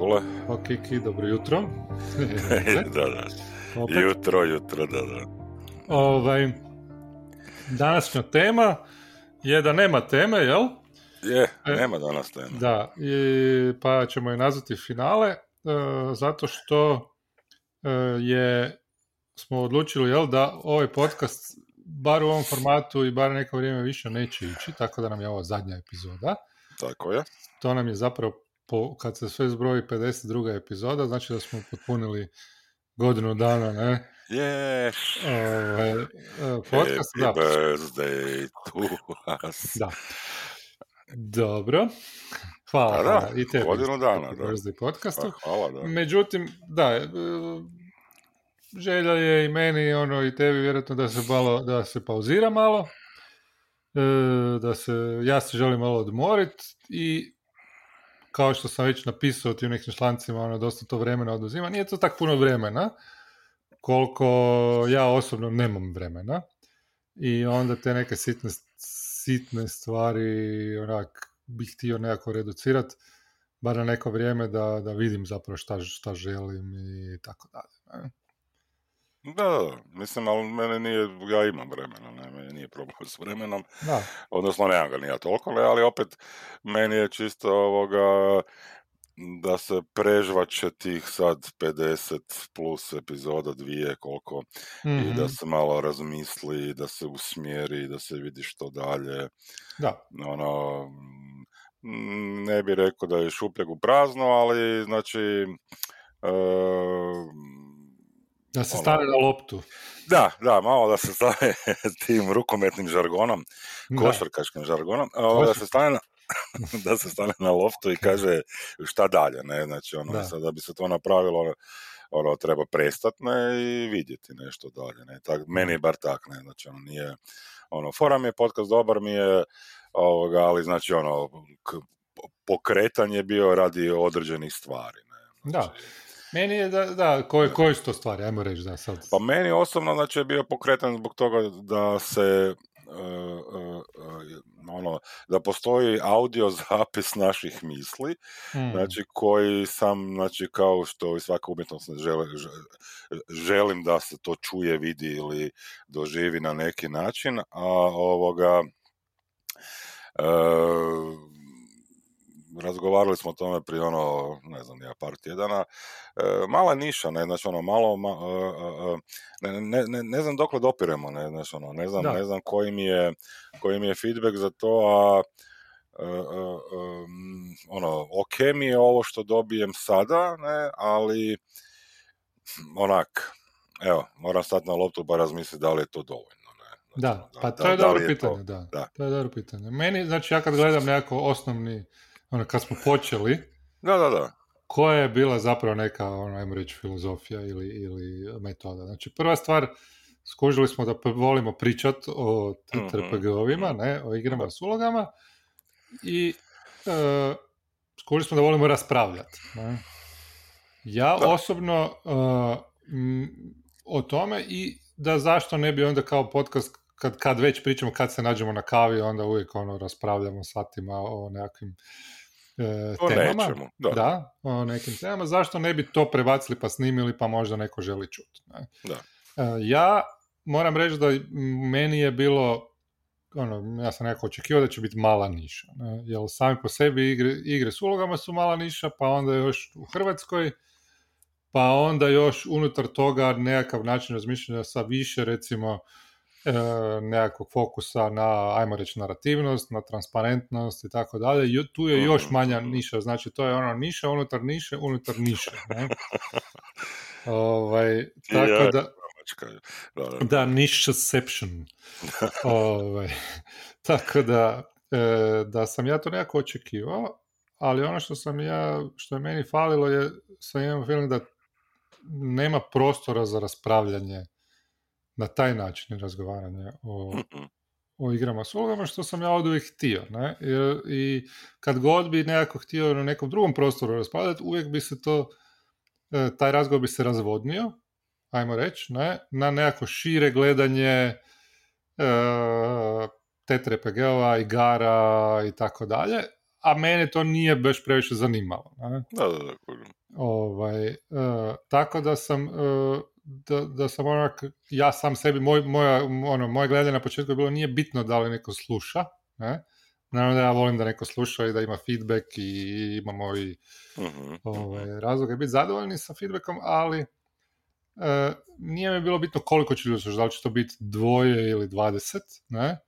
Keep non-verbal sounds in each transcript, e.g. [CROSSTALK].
E, Bokule. O Kiki, dobro jutro. [LAUGHS] da, da. Opet. Jutro, jutro, da, da. Ovaj, današnja tema je da nema teme, jel? Je, E, nema danas tema. Da, i, pa ćemo je nazvati finale, e, zato što e, je, smo odlučili, jel, da ovaj podcast, bar u ovom formatu i bar neko vrijeme više neće ići, tako da nam je ovo zadnja epizoda. Tako je. To nam je zapravo, po, kad se sve zbroji 52. epizoda, znači da smo potpunili godinu dana, ne? Ovaj, e, podcast, happy da, birthday to us. da. Dobro. Hvala, Pa da. I tebi. godinu dana, da. birthday podcastu. Pa, hvala, da. Međutim, da, e, želja je i meni ono i tebi vjerojatno da se malo, da se pauzira malo, e, da se, ja se želim malo odmorit i kao što sam već napisao u nekim člancima, ono, dosta to vremena oduzima. Nije to tak puno vremena, koliko ja osobno nemam vremena. I onda te neke sitne, sitne stvari, onak, bih htio nekako reducirati, bar na neko vrijeme da, da vidim zapravo šta, šta želim i tako dalje. ne. Da, da, mislim, ali mene nije, ja imam vremena, ne, meni nije problem s vremenom, Da, odnosno nemam ga ni ja toliko, ne, ali opet meni je čisto ovoga da se prežvaće tih sad 50 plus epizoda dvije koliko i Mhm, da se malo razmisli, da se usmjeri, da se vidi što dalje. da, Ono, ne bi rekao da je šupljeg u prazno, ali znači e, da se Ono- stane na loptu. da, da, malo da se stane [LAUGHS] tim rukometnim žargonom, košarkaškim žargonom, ovo, [LAUGHS] da se stane na, da se stane na loftu i kaže šta dalje, ne, znači ono, Da. sad da bi se to napravilo, ono, ono treba prestat, ne, i vidjeti nešto dalje, ne, tak, meni je bar tak, ne, znači ono nije, ono, fora mi je podcast dobar mi je, ovoga, ali znači ono, k- pokretanje je bio radi određenih stvari, ne, Da. Meni je da, da, koje, koje su to stvari, ajmo reći da sad. Pa meni osobno znači je bio pokretan zbog toga da se e, e, e, ono da postoji audio [LAUGHS] zapis naših misli, Mm, znači koji sam znači kao što i svaka umjetnost ne žele, želim da se to čuje, vidi ili doživi na neki način, a ovoga e, razgovarali smo o tome prije ono, ne znam, ja par tjedana, e, mala niša, ne, znači ono, malo, ma, e, e, ne, ne, ne, ne znam dokle dopiremo, ne, znači ono, ne znam, Da. ne znam koji mi je, koji mi je feedback za to, a e, e, mm, ono, ok mi je ovo što dobijem sada, ne, ali onak, evo, moram stati na loptu pa razmisliti da li je to dovoljno, ne. Znači, Da, ono, pa da- to je da li dobro to- pitanje, da. da. To je dobro pitanje. Meni, znači ja kad gledam nekako osnovni, ono, kad smo počeli, Da, da, da. koja je bila zapravo neka, ono, ajmo reći, filozofija ili, ili metoda. Znači, prva stvar, skužili smo da volimo pričat o Mhm, TTRPG-ovima, mhm. ne, o igrama s ulogama, i e, skužili smo da volimo raspravljati. Ne. Ja Da. osobno e, m, o tome i da zašto ne bi onda kao podcast kad, kad već pričamo, kad se nađemo na kavi, onda uvijek ono raspravljamo satima o nekakvim e, O temama. nečemu, da. Da, o nekim temama. Zašto ne bi to prebacili pa snimili pa možda neko želi čuti. Ne? Da. E, ja moram reći da meni je bilo ono, ja sam nekako očekivao da će biti mala niša. Ne? Jer sami po sebi igre, igre s ulogama su mala niša, pa onda još u Hrvatskoj, pa onda još unutar toga nekakav način razmišljanja sa više recimo nekakvog fokusa na, ajmo reći, narativnost, na transparentnost i tako dalje. Tu je još manja niša, znači to je ono niša unutar niše, unutar niše. Ne? [LAUGHS] ovaj, tako da, da, nišeception. [LAUGHS] ovaj, tako da, e, da sam ja to nekako očekivao, ali ono što sam ja, što je meni falilo je, sam imao film da nema prostora za raspravljanje na taj način razgovaranje o, o igrama s ulogama, što sam ja od uvijek htio. Ne? I, I kad god bi nekako htio na nekom drugom prostoru raspravljati, uvijek bi se to, e, taj razgovor bi se razvodnio, ajmo reći, ne? na nekako šire gledanje e, TTRPG-ova, igara i tako dalje, a mene to nije baš previše zanimalo. Ne? Da, da, da. Ovaj, e, tako da sam, e, da, da sam onak, ja sam sebi, moj, moja, ono, moje gledanje na početku je bilo nije bitno da li neko sluša, ne? Naravno da ja volim da neko sluša i da ima feedback i imamo i Mhm, ovaj, razloga biti zadovoljni sa feedbackom, ali e, nije mi bilo bitno koliko će ljudi slušati, da li će to biti dvoje ili dvadeset, ne?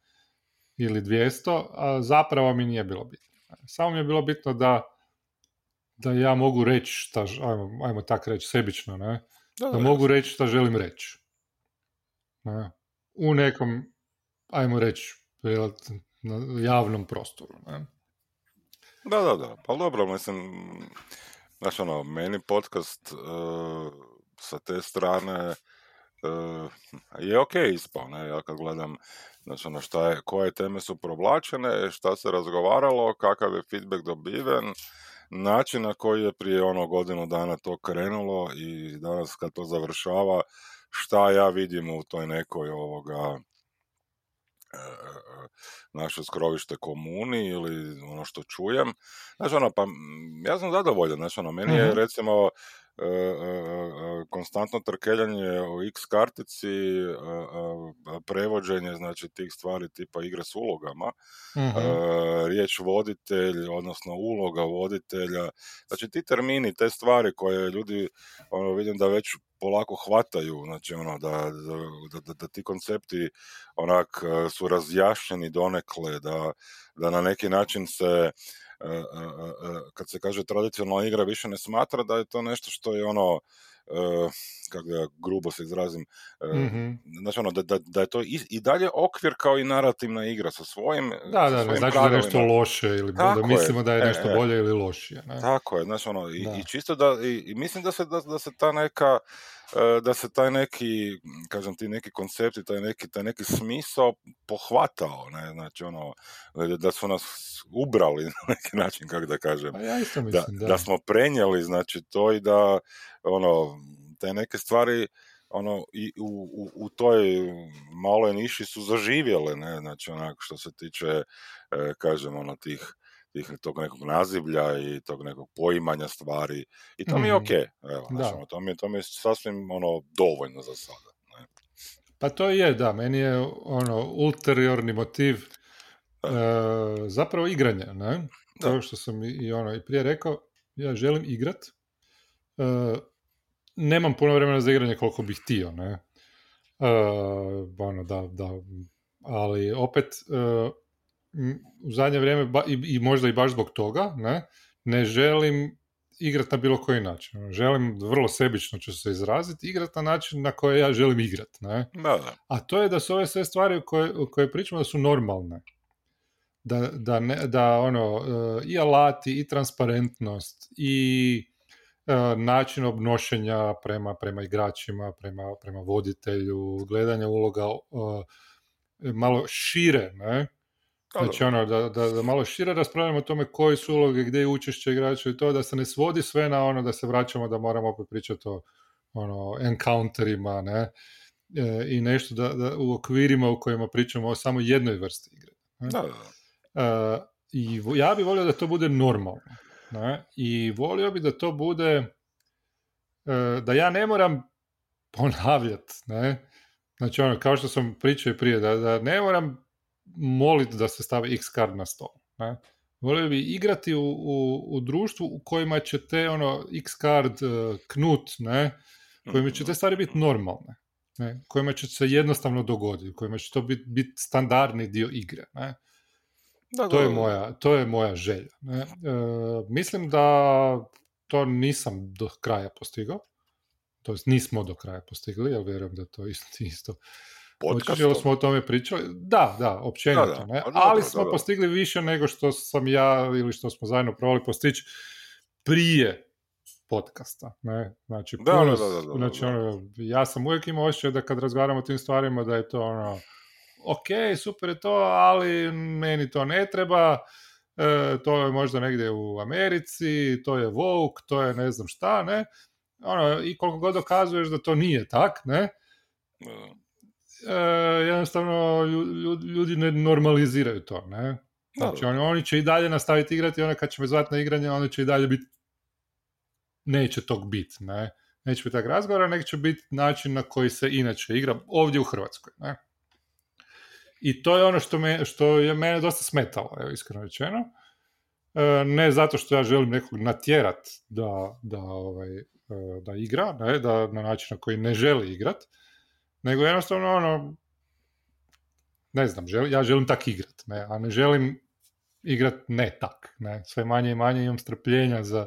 ili 200, a zapravo mi nije bilo bitno. Samo mi je bilo bitno da da ja mogu reći šta, ajmo, ajmo tak reći, sebično, ne? Da, da mogu reći šta želim reći. Ne? U nekom, ajmo reći, relativno javnom prostoru. Ne? Da, da, da. Pa dobro, mislim, znaš ono, meni podcast e, sa te strane e, je ok ispao, ne, ja kad gledam, znači ono, šta je, koje teme su provlačene, šta se razgovaralo, kakav je feedback dobiven, način na koji je prije ono godinu dana to krenulo i danas kad to završava, šta ja vidim u toj nekoj ovoga e, e, naše skrovište komuni ili ono što čujem. Znaš, ono, pa ja sam zadovoljan, znaš, ono, meni je Mhm. recimo e, e, e, konstantno trkeljanje o X kartici, e, prevođenje, znači, tih stvari tipa igre s ulogama, e, riječ voditelj, odnosno uloga voditelja, znači ti termini, te stvari koje ljudi, ono, vidim da već polako hvataju, znači ono, da, da, da, da ti koncepti onak su razjašnjeni donekle, da, da na neki način se kad se kaže tradicionalna igra više ne smatra da je to nešto što je ono e, kako da grubo se izrazim e, Mhm. znači ono da, da, da je to i, i dalje okvir kao i narativna igra sa svojim Da, da, svojim znači da je nešto loše ili Tako da je. mislimo da je E, nešto e. bolje ili lošije. Ne? Tako je, znači ono, i, čisto da, i, i mislim da se, da, da se ta neka, e, da se taj neki, kažem ti neki koncepti, taj neki, taj neki smisao pohvatao, ne, znači ono, da- da su nas ubrali [LAUGHS] na neki način, kako da kažem, ja isto da, mislim, da. da smo prenijeli, znači to i da, ono, te neke stvari, ono, i u, u, u toj maloj niši su zaživjele, ne, znači onak što se tiče, e, kažem, ono, tih, tih tog nekog nazivlja i tog nekog poimanja stvari i to mi je Mhm. okej, evo, znači, to mi, je- to mi je sasvim, ono, dovoljno za sada. Ne? Pa to je, da, meni je ono ulteriorni motiv e, zapravo igranje, ne? Da. Kao što sam i, ono i prije rekao, ja želim igrat. E, nemam puno vremena za igranje koliko bih htio, ne? E, ono, da, da, ali opet e, u zadnje vrijeme ba- i, i možda i baš zbog toga, ne, ne želim igrat na bilo koji način. Želim, vrlo sebično ću se izraziti, igrat na način na koji ja želim igrat, ne? Da, da. A to je da su ove sve stvari koje, koje pričamo da su normalne. Da, da, ne, da ono, e, i alati, i transparentnost, i e, način obnošenja prema, prema igračima, prema, prema voditelju, gledanja uloga e, malo šire, ne? Znači ono, da, da, da malo šire raspravljamo o tome koje su uloge, gdje je učešće igrača i to, da se ne svodi sve na ono da se vraćamo da moramo opet pričati o ono, encounterima, ne? E, I nešto da, da u okvirima u kojima pričamo o samo jednoj vrsti igre. Ne? Da, da. E, I ja bih volio da to bude normalno. Ne? I volio bi da to bude e, da ja ne moram ponavljati, ne? Znači ono, kao što sam pričao i prije, da, da ne moram moliti da se stavi X card na stol. Ne? Volio bi igrati u, u, u društvu u kojima će te ono X card e, knut, ne? kojima će te stvari biti normalne. Ne? Kojima će se jednostavno dogoditi, kojima će to biti bit standardni dio igre. Ne? Da, To je moja, to je moja želja. Ne? E, mislim da to nisam do kraja postigao. To jest nismo do kraja postigli, ja vjerujem da to isto, isto Podcastom. Smo o tome pričali? Da, da, općenito, Da, da. ne? Pa dobro, ali smo dobro. postigli više nego što sam ja ili što smo zajedno probali postići prije podcasta, ne? Znači, Da, puno, da, da, da, da, znači ono, ja sam uvijek imao osjećaj da kad razgovaramo o tim stvarima da je to ono, ok, super je to, ali meni to ne treba, e, to je možda negdje u Americi, to je woke, to je ne znam šta, ne? Ono, i koliko god dokazuješ da to nije tak, ne? E, jednostavno lju- lju- ljudi ne normaliziraju to, ne? Znači, oni, oni će i dalje nastaviti igrati, ono kad će me zvati na igranje, oni će i dalje biti, neće tog biti, ne. Neće biti tak razgovora, nego će biti način na koji se inače igra ovdje u Hrvatskoj, ne. I to je ono što, me, što je mene dosta smetalo, evo, iskreno rečeno. E, ne zato što ja želim nekog natjerat da, da, ovaj, e, da igra, ne, da, na način na koji ne želi igrat, nego jednostavno ono, ne znam, ja želim tak igrat, ne, a ne želim igrat ne tak, ne, sve manje i manje imam strpljenja za,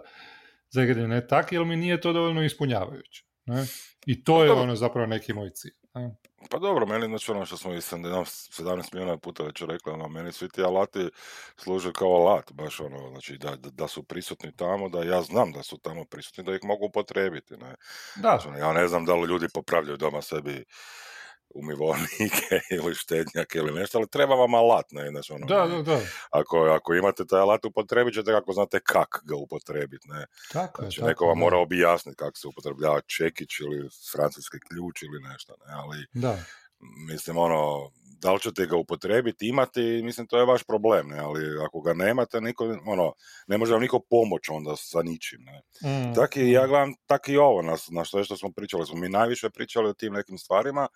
za igranje ne tak, jer mi nije to dovoljno ispunjavajuće, ne, i to je ono zapravo neki moj cilj. Ne. Pa dobro, meni znači ono što smo i 17 milijuna puta već rekli, ono, meni svi ti alati služe kao alat, baš ono, znači da, da, su prisutni tamo, da ja znam da su tamo prisutni, da ih mogu upotrebiti, ne. Da. Znači, ja ne znam da li ljudi popravljaju doma sebi umivornike [LAUGHS] ili štednjake ili nešto, ali treba vam alat, ne, znači ono, da, da, da. Ako, ako imate taj alat upotrebit ćete kako znate kak ga upotrebiti, ne. Tako znači, tako, neko vam mora objasniti kako se upotrebljava čekić ili francuski ključ ili nešto, ne, ali da. mislim, ono, da li ćete ga upotrebiti, imati, mislim, to je vaš problem, ne, ali ako ga nemate, niko, ono, ne može vam niko pomoći onda sa ničim, ne. Mm. Tak i ja gledam, tak i ovo, na, na što, što smo pričali, smo mi najviše pričali o tim nekim stvarima,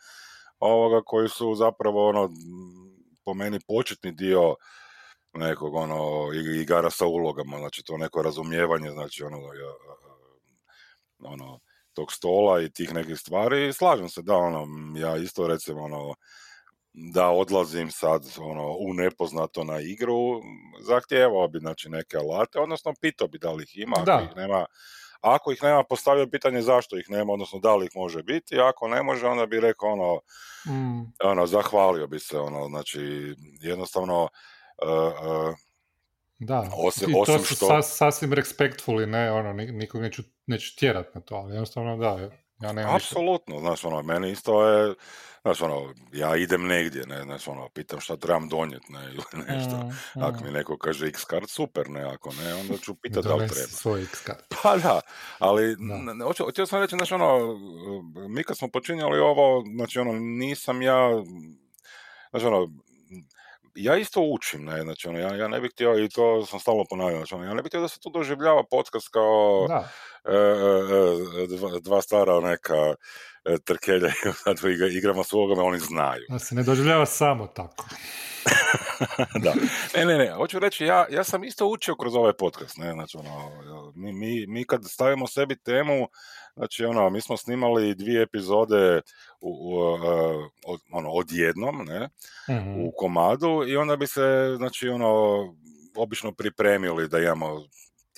ovoga koji su zapravo ono po meni početni dio nekog ono igara sa ulogama, znači to neko razumijevanje, znači ono ono tog stola i tih nekih stvari. Slažem se da ono ja isto recimo ono da odlazim sad ono u nepoznato na igru, zahtijevao bi znači neke alate, odnosno pitao bi da li ih ima, da. ako ih nema ako ih nema, postavio pitanje zašto ih nema, odnosno da li ih može biti, ako ne može, onda bi rekao ono, mm. ono zahvalio bi se, ono, znači, jednostavno, uh, uh, da, osim, i to osim su što... sasvim respectfully, ne, ono, nikog neću, neću tjerat na to, ali jednostavno da, ja nemam Apsolutno, znaš, ono, meni isto je, znaš, ono, ja idem negdje, ne, znaš, ono, pitam šta trebam donijeti, ne, ili nešto. Mm, Ako mi neko kaže X card, super, ne, ako ne, onda ću pitati da li treba. svoj X card. Pa da, ali, htio sam reći, znaš, ono, mi kad smo počinjali ovo, znači, ono, nisam ja, znaš, ono, ja isto učim, ne, znači, ono, ja, ja ne bih htio, i to sam stalno ponavljao, znači, ono, ja ne bih htio da se tu doživljava podcast kao da. E, e, e, dva, dva stara neka trkelja [LAUGHS] i igramo s ulogama, oni znaju. Da se ne doživljava samo tako. [LAUGHS] [LAUGHS] da. Ne, ne, ne, hoću reći, ja, ja sam isto učio kroz ovaj podcast, ne, znači, ono, mi, mi, mi kad stavimo sebi temu, znači, ono, mi smo snimali dvije epizode u, u, od, ono, odjednom, ne, mm-hmm. u komadu i onda bi se, znači, ono, obično pripremili da imamo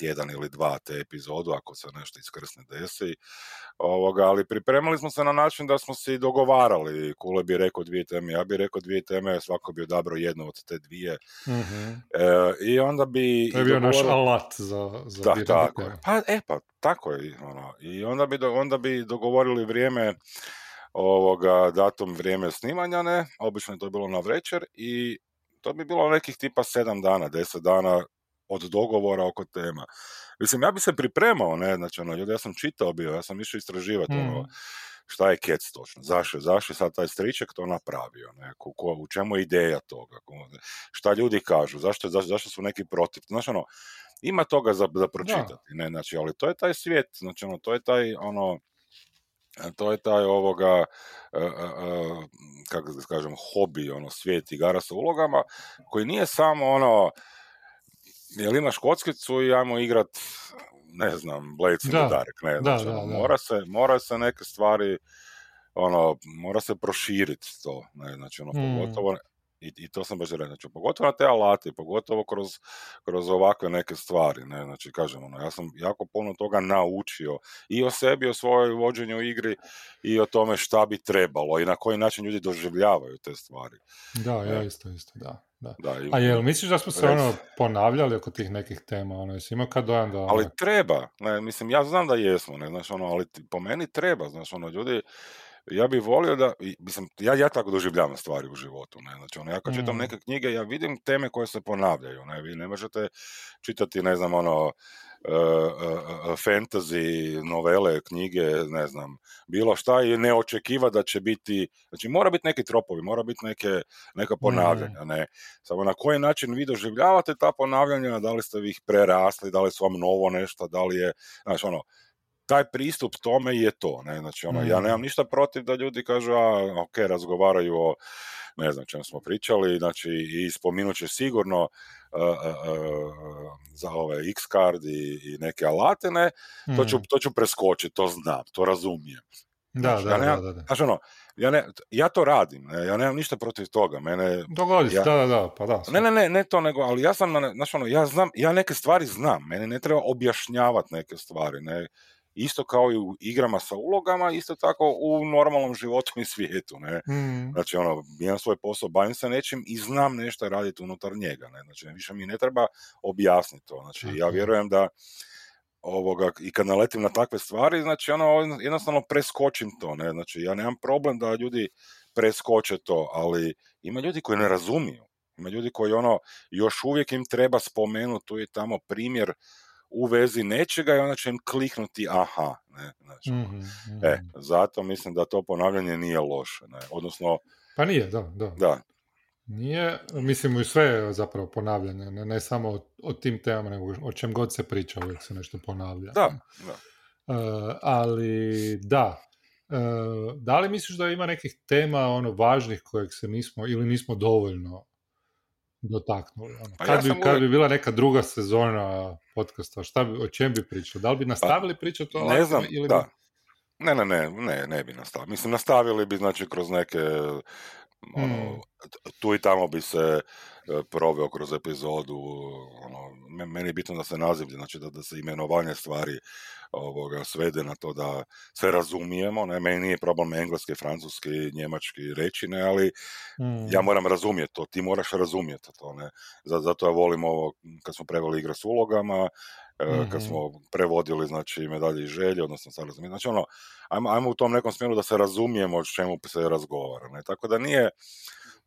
tjedan ili dva te epizodu ako se nešto iskrsne desi. Ovoga, ali pripremali smo se na način da smo se dogovarali. Kule bi rekao dvije teme, ja bi rekao dvije teme, svako bi odabrao jednu od te dvije. Mm-hmm. E, I onda bi... To je bio naš alat za, za da, tako je. Pa, e, pa, tako je. Ono. I onda bi, onda bi dogovorili vrijeme ovoga, datum vrijeme snimanja, ne, obično je to bilo na večer i to bi bilo nekih tipa sedam dana, deset dana od dogovora oko tema. Mislim, ja bi se pripremao, ne, znači, ono, ja sam čitao bio, ja sam išao istraživati, mm. ono, šta je kec točno, zašto, zašto je sad taj striček to napravio, ne, ko, ko, u čemu je ideja toga, ko, šta ljudi kažu, zašto, zašto, zašto su neki protiv, znači, ono, ima toga za, za pročitati, ne, znači, ali to je taj svijet, znači, ono, to je taj, ono, to je taj ovoga, uh, uh, kako da kažem, hobi, ono, svijet igara sa ulogama, koji nije samo ono, jel imaš kockicu i ajmo igrat, ne znam, Blades the Dark, ne, znači, da, da, mora, se, mora se neke stvari, ono, mora se proširiti to, ne, znači, ono, mm. pogotovo, i, i to sam baš rekao, znači, pogotovo na te alate, pogotovo kroz, kroz ovakve neke stvari, ne, znači, kažem, ono, ja sam jako puno toga naučio i o sebi, o svojoj vođenju igri i o tome šta bi trebalo i na koji način ljudi doživljavaju te stvari. Da, ja isto, isto, da. Da. Da, A jel misliš da smo se ono ponavljali oko tih nekih tema? Ono, jesi imao kad dojam da... Ono... Ali treba, ne, mislim, ja znam da jesmo, ne, znaš, ono, ali po meni treba, znaš, ono, ljudi, ja bih volio da, mislim, ja, ja tako doživljavam stvari u životu, ne, znači, ono, ja kad čitam mm. neke knjige, ja vidim teme koje se ponavljaju, ne, vi ne možete čitati, ne znam, ono, fantasy novele, knjige, ne znam, bilo šta i ne očekiva da će biti, znači mora biti neki tropovi, mora biti neke, neka ponavljanja, ne. Samo na koji način vi doživljavate ta ponavljanja, da li ste vi ih prerasli, da li su vam novo nešto, da li je, znači ono, taj pristup tome je to, ne, znači ono, ja nemam ništa protiv da ljudi kažu, a, ok, razgovaraju o, ne znam čemu smo pričali, znači i spominut će sigurno za ove X-card i, i neke alate, ne, to, ću, to ću preskočiti, to znam, to razumijem. Da, znači, da, ja da, da, Znači ono, ja, ne, ja to radim, ja nemam ništa protiv toga. Mene, Dogodi ja, da, da, da, pa da. Ne, ne, ne, ne to, nego, ali ja sam, znači ono, ja znam, ja neke stvari znam, mene ne treba objašnjavati neke stvari, ne, isto kao i u igrama sa ulogama, isto tako u normalnom životu i svijetu, ne. Mm. Znači, ono, imam svoj posao, bavim se nečim i znam nešto raditi unutar njega, ne. Znači, više mi ne treba objasniti to. Znači, ja vjerujem da ovoga, i kad naletim na takve stvari, znači, ono, jednostavno preskočim to, ne. Znači, ja nemam problem da ljudi preskoče to, ali ima ljudi koji ne razumiju. Ima ljudi koji ono, još uvijek im treba spomenuti tu i tamo primjer u vezi nečega i onda će im kliknuti aha. Ne? Znači, mm E, zato mislim da to ponavljanje nije loše. Ne? Odnosno... Pa nije, da, da. da. Nije, mislim i sve zapravo ponavljanje, ne, ne samo o, o, tim temama, nego o čem god se priča, uvijek se nešto ponavlja. Da, da. Uh, ali da, uh, da li misliš da ima nekih tema ono važnih kojeg se nismo ili nismo dovoljno dotaknuli. Ono. Pa kad, ja bi, kad bi bila neka druga sezona podcasta, šta bi, o čem bi pričao? Da li bi nastavili pa, pričati o Ne znam, ili da. Ne, ne, ne, ne, ne bi nastavili. Mislim, nastavili bi, znači, kroz neke, ono, hmm. tu i tamo bi se E, proveo kroz epizodu, ono, meni je bitno da se nazivlje, znači da, da se imenovanje stvari ovoga, svede na to da se razumijemo, ne, meni nije problem engleski, francuski, njemački reći, ne, ali ja mm. moram razumjeti to, ti moraš razumjeti to, ne, zato ja volim ovo, kad smo preveli igre s ulogama, mm kad smo prevodili, znači, medalje i želje, odnosno sad razumijem, znači ono, ajmo, ajmo u tom nekom smjeru da se razumijemo o čemu se razgovara, ne, tako da nije,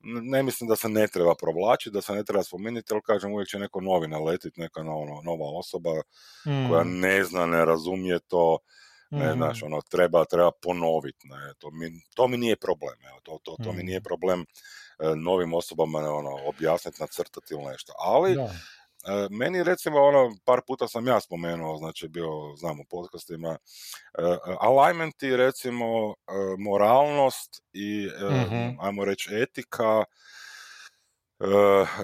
ne mislim da se ne treba provlačiti, da se ne treba spomenuti, ali kažem uvijek će neko novi naletiti, neka ono, nova osoba koja mm. ne zna, ne razumije to, ne, mm. znaš, ono, treba, treba ponoviti, ne, to mi, to mi nije problem, evo, to, to, to mi nije mm. problem e, novim osobama, ono, objasniti, nacrtati ili nešto, ali meni recimo ono, par puta sam ja spomenuo, znači bio, znam u podcastima, uh, alignmenti recimo, moralnost i, mm ajmo reći, etika,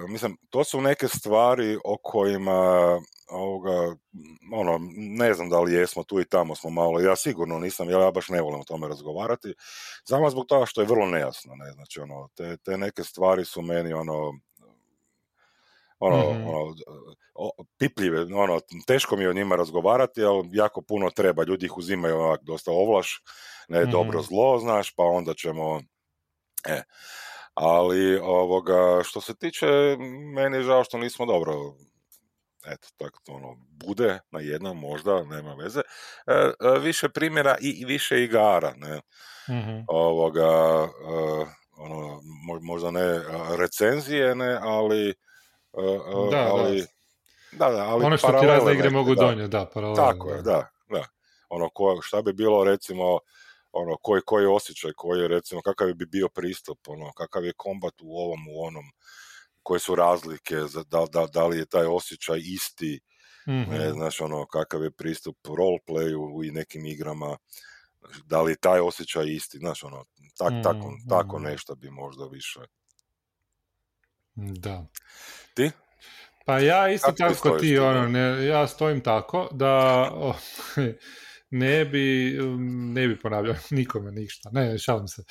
mislim, to su neke stvari o kojima ovoga, ono, ne znam da li jesmo tu i tamo smo malo, ja sigurno nisam, ja baš ne volim o tome razgovarati, samo zbog toga što je vrlo nejasno, ne, znači, ono, te, te neke stvari su meni, ono, ono, mm-hmm. ono pipljive, ono, teško mi je o njima razgovarati, ali jako puno treba, ljudi ih uzimaju ovak dosta ovlaš, ne mm dobro zlo, znaš, pa onda ćemo, e, ali ovoga, što se tiče, meni je žao što nismo dobro, eto, tako to ono, bude na jednom, možda, nema veze, e, e, više primjera i, više igara, ne, mm ovoga, e, ono, možda ne recenzije, ne, ali da, ali, da. da, ali ono što ti razne igre mogu donijeti, da, paralelno. Tako je, da, da. Ono, ko, šta bi bilo, recimo, ono, koji, koji osjećaj, koji je, recimo, kakav bi bio pristup, ono, kakav je kombat u ovom, u onom, koje su razlike, da, da, da li je taj osjećaj isti, mm-hmm. ne, znaš, ono, kakav je pristup roleplayu i nekim igrama, da li je taj osjećaj isti, znaš, ono, tak, mm-hmm. tako, tako mhm. nešto bi možda više. Da. Ti? Pa ja isto tako ti, ono, ne, ja stojim tako da [LAUGHS] ne bi, um, ne bi ponavljao [LAUGHS] nikome ništa, ne, šalim se.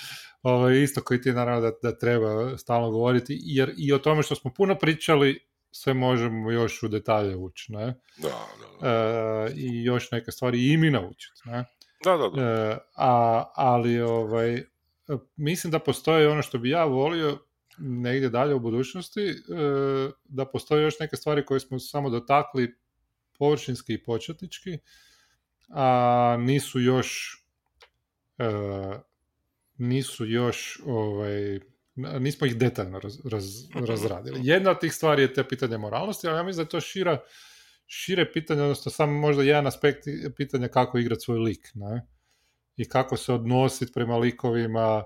Ovo, isto koji ti naravno da, da treba stalno govoriti, jer i o tome što smo puno pričali, sve možemo još u detalje ući, ne? Da, da, da. E, I još neke stvari i mi naučiti, ne? Da, da, da. E, a, ali ovaj, mislim da postoji ono što bi ja volio, negdje dalje u budućnosti, e, da postoje još neke stvari koje smo samo dotakli površinski i početnički, a nisu još e, nisu još ovaj, nismo ih detaljno raz, raz, razradili. Jedna od tih stvari je te pitanje moralnosti, ali ja mislim da je to šira, šire pitanje, odnosno samo možda jedan aspekt pitanja kako igrati svoj lik, ne? I kako se odnositi prema likovima,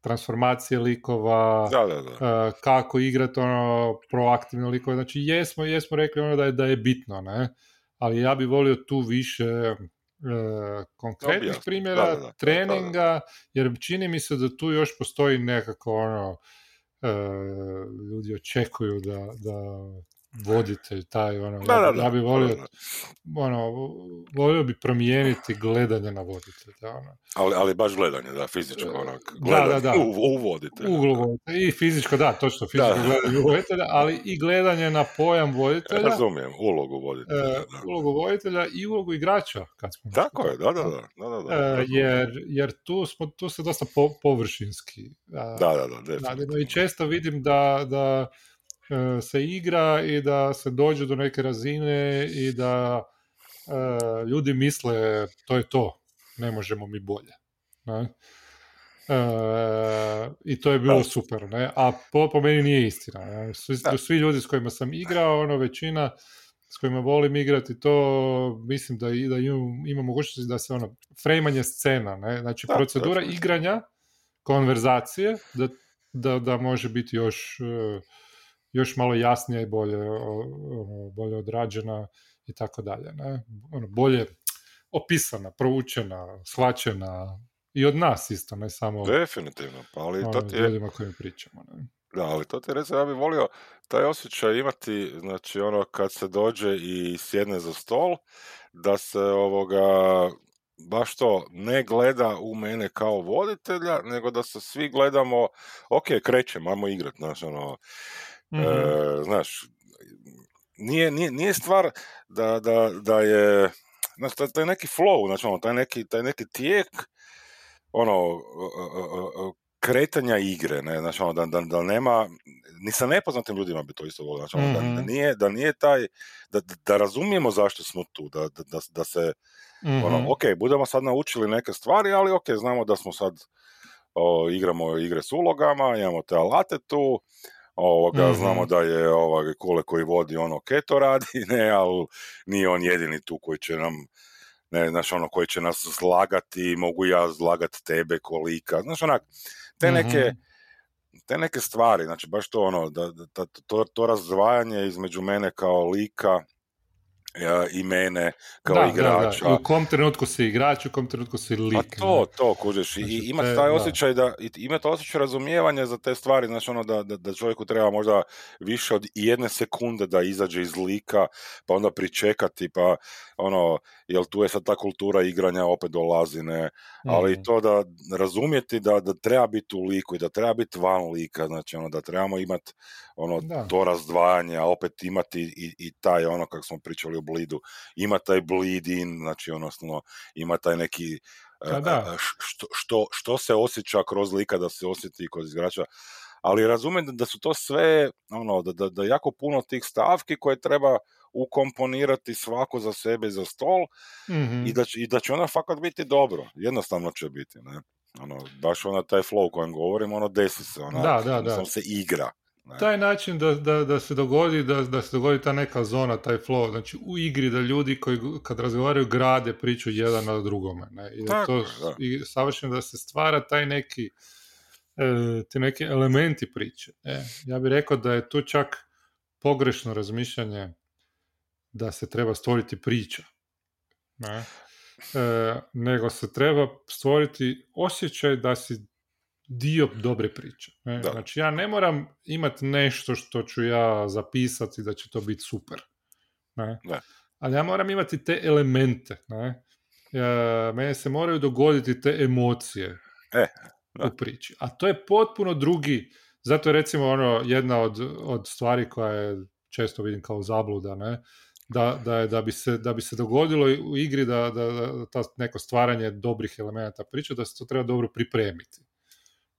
transformacije likova, Da, da, da. e, kako igrati ono proaktivno likove. Znači jesmo, jesmo rekli ono da je, da je bitno, ne? Ali ja bi volio tu više e, konkretnih Objasni. primjera, Da, da, da. treninga, jer čini mi se da tu još postoji nekako ono, e, ljudi očekuju da, da voditelj taj, ono, Da, ja, da, da. ja bi volio, Da, da. ono, volio bi promijeniti gledanje na voditelja, ono. Ali, ali baš gledanje, da, fizičko, E, onak, da, gledanje da, da. U, uvodite. Uglu i fizičko, da, točno, fizičko Da. gledanje voditelja, ali i gledanje na pojam voditelja, Razumijem, ulogu voditelja. e, da. ulogu voditelja i ulogu igrača. Kad smo Tako je, da, da, da. da, da, da. E, jer, jer tu, smo, tu se dosta po, površinski. Da, da, da, definitivno. I često vidim da, da e, se igra i da se dođe do neke razine i da e, ljudi misle to je to, ne možemo mi bolje. Ne? E, I to je bilo Da. super, ne? a po, po meni nije istina. Ne? Svi, svi ljudi s kojima sam igrao, ono većina s kojima volim igrati, to mislim da, da ima, mogućnosti da se ono, frejmanje scena, ne? znači Da, procedura igranja, konverzacije, da, da, da može biti još, e, još malo jasnija i bolje, bolje odrađena i tako dalje. Ne? Ono, bolje opisana, proučena, shvaćena i od nas isto, ne samo Definitivno, pa ali to ono, ti je, ljudima kojim pričamo. Ne? da, ali to ti je recimo, ja bih volio taj osjećaj imati, znači ono kad se dođe i sjedne za stol, da se ovoga, baš to ne gleda u mene kao voditelja, nego da se svi gledamo, ok, krećemo, ajmo igrat, znaš, ono, Mhm. E, znaš, nije, nije, nije stvar da, da, da je, znaš, taj, taj neki flow, znači ono, taj neki, taj neki tijek, ono, kretanja igre, ne, znači ono, da, da, da nema, ni sa nepoznatim ljudima bi to isto volio, znači ono, da, da Mhm. nije, da nije taj, da, da razumijemo zašto smo tu, da, da, da, da se, ono, Mhm. ok, budemo sad naučili neke stvari, ali ok, znamo da smo sad, o, igramo igre s ulogama, imamo te alate tu, ovoga, Mhm. znamo da je ovaj, Kule koji vodi ono keto radi, [LAUGHS] ne, ali nije on jedini tu koji će nam, ne, znaš, ono, koji će nas zlagati, mogu ja zlagat tebe kolika, znaš, onak, te neke, Mhm. te neke stvari, znači baš to ono, da, da, to, to razdvajanje između mene kao lika i mene kao Da, da, igrača. Da, I u kom trenutku si igrač, u kom trenutku si lik. Pa to, to, kužiš, i, Znači, i imati taj da. osjećaj da, i- imati osjećaj razumijevanja za te stvari, znači ono da, da, da čovjeku treba možda više od jedne sekunde da izađe iz lika, pa onda pričekati, pa ono, jel tu je sad ta kultura igranja opet dolazi, ne, ali i to da razumjeti da, da treba biti u liku i da treba biti van lika, znači ono da trebamo imati ono Da. to razdvajanje, a opet imati i, i taj ono kako smo pričali o blidu, ima taj bleed in, znači odnosno ima taj neki Pa e, da. e, š- što, što, što se osjeća kroz lika da se osjeti kod igrača. Ali razumijem da- da su to sve, ono, da, da, da jako puno tih stavki koje treba ukomponirati svako za sebe za stol Mhm. i, da će, i da će ona fakat biti dobro. Jednostavno će biti, ne? Ono, baš ona taj flow o kojem govorim, ono desi se, ona, Da, da, da. se igra. Ne? taj način da, da, da se dogodi da, da se dogodi ta neka zona, taj flow, znači u igri da ljudi koji kad razgovaraju grade priču jedan na drugome, ne? I da Tako to i savršeno da se stvara taj neki e, ti neki elementi priče. E, ja bih rekao da je tu čak pogrešno razmišljanje da se treba stvoriti priča. Ne? E, nego se treba stvoriti osjećaj da si dio dobre priče. Ne? Da. Znači ja ne moram imati nešto što ću ja zapisati da će to biti super. Ne? Ne. Ali ja moram imati te elemente. Ne? E, mene se moraju dogoditi te emocije E, da. u priči. A to je potpuno drugi, zato je recimo ono jedna od, od stvari koja je često vidim kao zabluda, ne? Da, da, je, da, bi se, da bi se dogodilo u igri da, da, da ta neko stvaranje dobrih elemenata priče, da se to treba dobro pripremiti.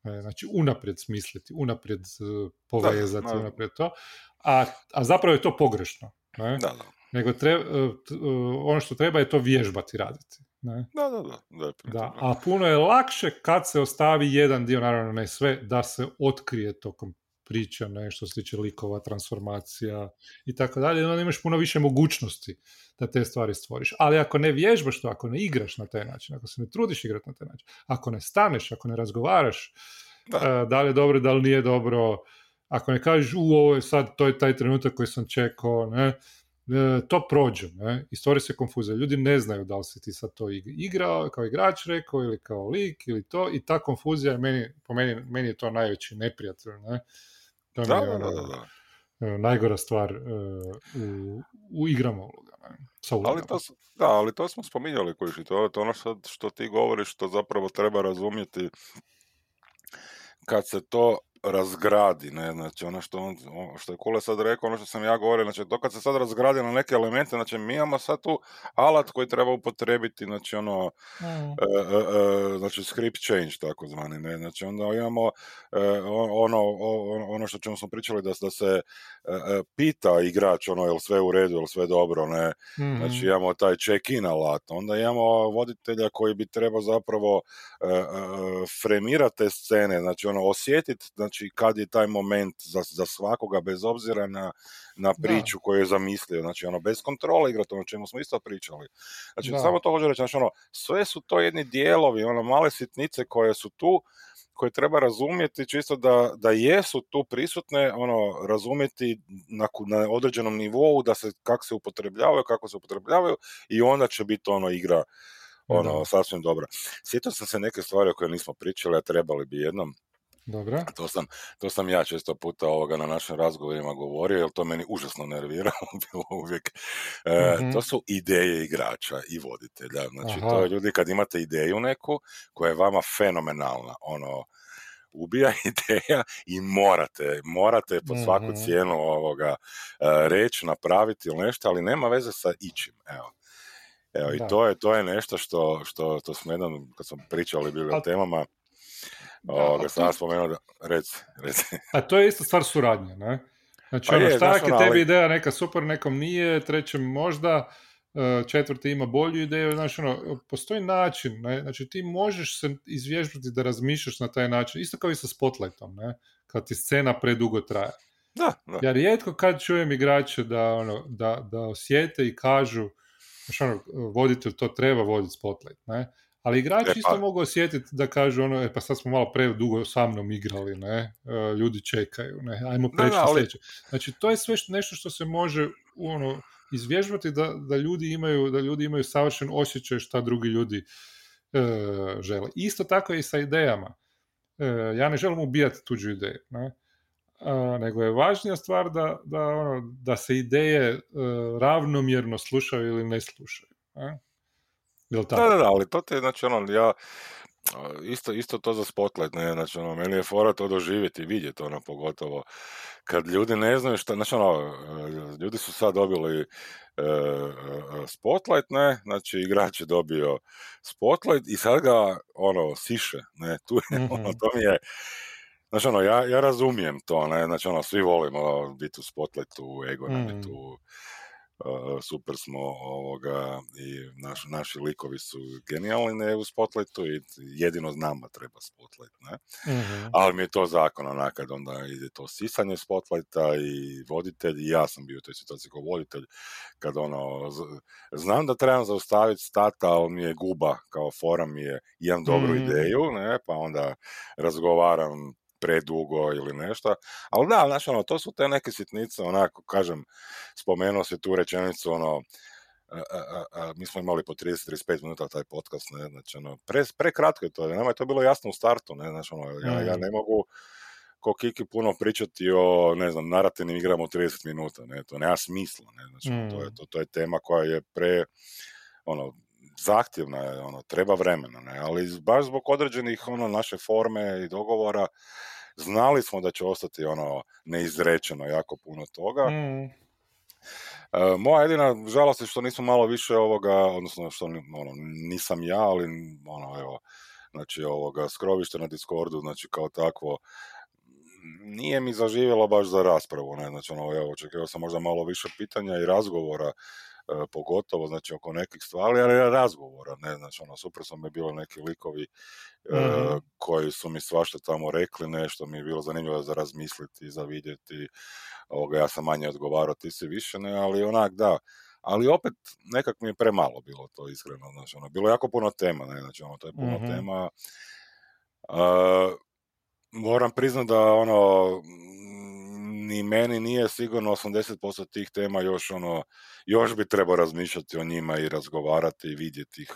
E, Znači, unaprijed smisliti, unaprijed e, povezati, Da, da. unaprijed to. A, a zapravo je to pogrešno. Ne? Da, da. Nego treba, e, ono što treba je to vježbati raditi. Ne? Da, da, da. Da, a puno je lakše kad se ostavi jedan dio, naravno ne sve, da se otkrije tokom priča, ne, što se tiče likova, transformacija i tako dalje, onda imaš puno više mogućnosti da te stvari stvoriš. Ali ako ne vježbaš to, ako ne igraš na taj način, ako se ne trudiš igrati na taj način, ako ne staneš, ako ne razgovaraš, da, e, da li je dobro, da li nije dobro, ako ne kažeš u ovo je sad, to je taj trenutak koji sam čekao, ne, e, to prođe, ne, i stvori se konfuzija. Ljudi ne znaju da li si ti sad to igrao, kao igrač rekao, ili kao lik, ili to, i ta konfuzija je meni, po meni, meni je to najveći neprijatelj, ne. To da, je, da, da, e, najgora stvar u, u igrama uloga. Ali to, da, ali to smo spominjali koji to, to ono što, što ti govoriš, što zapravo treba razumjeti kad se to razgradi, ne, znači ono što, on, što je Kule sad rekao, ono što sam ja govorio, znači to kad se sad razgradi na neke elemente, znači mi imamo sad tu alat koji treba upotrebiti, znači ono, mm. e, e, e znači script change takozvani, ne, znači onda imamo e, ono, ono što ćemo smo pričali da, da se e, pita igrač, ono, jel sve u redu, jel sve dobro, ne, mm znači imamo taj check-in alat, onda imamo voditelja koji bi trebao zapravo fremirati te scene, znači ono, osjetiti, znači kad je taj moment za, za svakoga bez obzira na, na priču koju je zamislio, znači ono bez kontrole igrati ono čemu smo isto pričali. Znači samo to hoću reći, znači ono sve su to jedni dijelovi, ono male sitnice koje su tu koje treba razumjeti čisto da, da jesu tu prisutne, ono, razumjeti na, na određenom nivou da se, kako se upotrebljavaju, kako se upotrebljavaju i onda će biti ono igra ono, sasvim dobra. Sjetio sam se neke stvari o koje nismo pričali, a trebali bi jednom. Dobro. To sam, to sam ja često puta ovoga na našim razgovorima govorio, jer to meni užasno nervira [LAUGHS] bilo uvijek. E, mhm. To su ideje igrača i voditelja. Znači, to je ljudi kad imate ideju neku koja je vama fenomenalna, ono, ubija [LAUGHS] ideja i morate, morate po svaku mhm. cijenu ovoga uh, reći, napraviti ili nešto, ali nema veze sa ičim, evo. Evo, i to je, to je nešto što, što, to smo jednom, kad smo pričali bili o temama, Ovoga, sam spomenuo da, reci, reci. [LAUGHS] A to je isto stvar suradnje, ne? Znači, pa ono, šta je ono, tebi ideja neka super, nekom nije, trećem možda, e, četvrti ima bolju ideju, znači, ono, postoji način, ne? Znači, ti možeš se izvježbati da razmišljaš na taj način, isto kao i sa spotlightom, ne? Kad ti scena predugo traje. Da, da. Ja rijetko kad čujem igrače da, ono, da, da osjete i kažu, znači, ono, voditelj to treba voditi spotlight, ne? Ali igrači e, isto pa. mogu osjetiti da kažu ono, e pa sad smo malo predugo sa mnom igrali, ne, e, ljudi čekaju, ne, ajmo preći na sljedeće. Znači, to je sve nešto što se može ono, izvježbati da, da, ljudi imaju, da ljudi imaju savršen osjećaj šta drugi ljudi e, žele. Isto tako i sa idejama. ja ne želim ubijati tuđu ideju, ne, nego je važnija stvar da, da, ono, da se ideje ravnomjerno slušaju ili ne slušaju. Ne? Da, da, da, ali to te, znači, ono, ja, isto, isto to za spotlight, ne, znači, ono, meni je fora to doživjeti, vidjeti, ono, pogotovo, kad ljudi ne znaju što, znači, ono, ljudi su sad dobili e, spotlight, ne, znači, igrač je dobio spotlight i sad ga, ono, siše, ne, tu je, mm-hmm. [LAUGHS] ono, to mi je, Znači, ono, ja, ja razumijem to, ne, znači, ono, svi volimo biti u spotlightu, ego nam je mm. tu, super smo ovoga i naš, naši likovi su genijalni ne u Spotlightu i jedino nama treba Spotlight, ne? mm Ali mi je to zakon onakad onda ide to sisanje Spotlighta i voditelj i ja sam bio u toj situaciji kao voditelj kad ono, znam da trebam zaustaviti stata, ali mi je guba kao fora mi je, imam dobru mm ideju, ne, pa onda razgovaram predugo ili nešto. Ali da, znaš, ono, to su te neke sitnice, onako, kažem, spomenuo se tu rečenicu, ono, a, mi smo imali po 30-35 minuta taj podcast, ne, znači, ono, pre, prekratko je to, nama je to bilo jasno u startu, ne, znači, ono, ja, ja mm. ne mogu ko Kiki puno pričati o, ne znam, narativnim igrama u 30 minuta, ne, to nema smisla, ne, znači, mm. to, je, to, to je tema koja je pre, ono, zahtjevna je, ono, treba vremena, ne, ali baš zbog određenih ono naše forme i dogovora znali smo da će ostati ono neizrečeno jako puno toga. Mm. E, moja jedina žalost je što nismo malo više ovoga, odnosno što ono, nisam ja, ali ono, evo, znači ovoga skrovište na Discordu, znači kao takvo nije mi zaživjelo baš za raspravu, ne, znači ono, ja očekivao sam možda malo više pitanja i razgovora, pogotovo, znači oko nekih stvari, ali razgovora, ne, znači ono, super su mi bilo neki likovi e, Mhm. koji su mi svašta tamo rekli, nešto mi je bilo zanimljivo za razmisliti, za vidjeti, ovoga, ja sam manje odgovarao, ti si više, ne, ali onak, da, ali opet nekak mi je premalo bilo to iskreno, znači ono, bilo jako puno tema, ne, znači ono, to je puno Mhm. tema, a, moram priznat da ono, ni meni nije sigurno 80% tih tema još ono, još bi trebao razmišljati o njima i razgovarati i vidjeti ih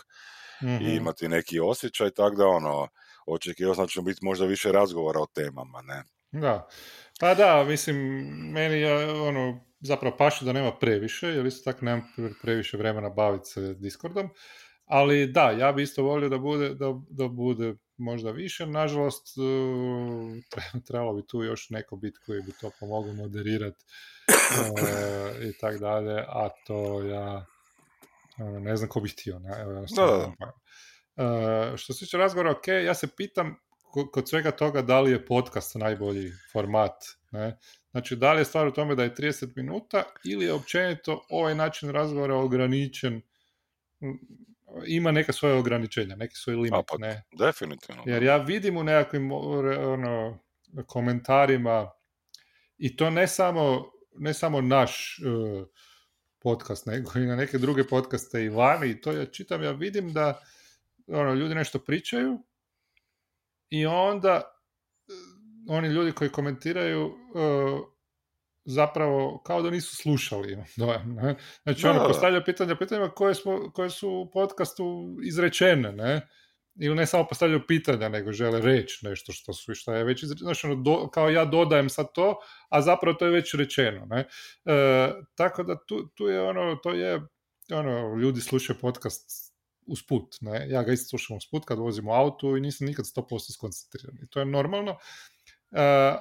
Mhm. i imati neki osjećaj, tako da ono, očekivao sam da će biti možda više razgovora o temama, ne. Da. Pa da, mislim, meni je ono, zapravo paše da nema previše, jer isto tako nemam pre- previše vremena baviti se Discordom, ali da, ja bi isto volio da bude, da, da bude možda više, nažalost, tre- [LAUGHS] trebalo bi tu još neko biti koji bi to pomogao moderirati uh, i tak dalje, a to ja ono, ne znam ko bi htio, ne, evo, Da, da. Uh, što se tiče razgovora, ok, ja se pitam ko- kod svega toga da li je podcast najbolji format, ne? Znači, da li je stvar u tome da je 30 minuta ili je općenito ovaj način razgovora ograničen, ima neka svoje ograničenja, neki svoj limit, A, pa, ne? Definitivno. Jer ja vidim u nekakvim ono, komentarima i to ne samo, ne samo naš uh, podcast, nego i na neke druge podcaste i vani i to ja čitam, ja vidim da ono, ljudi nešto pričaju i onda uh, oni ljudi koji komentiraju uh, zapravo kao da nisu slušali imam dojam, ne? Znači Da, ono, postavljaju pitanja, pitanja koje, smo, koje su u podcastu izrečene, ne? Ili ne samo postavljaju pitanja, nego žele reći nešto što su što je već izrečeno. Znači, ono, do- kao ja dodajem sad to, a zapravo to je već rečeno, ne? E, tako da tu, tu je ono, to je, ono, ljudi slušaju podcast usput, ne? Ja ga isto slušam usput kad vozim u autu i nisam nikad 100% skoncentriran. I to je normalno. E,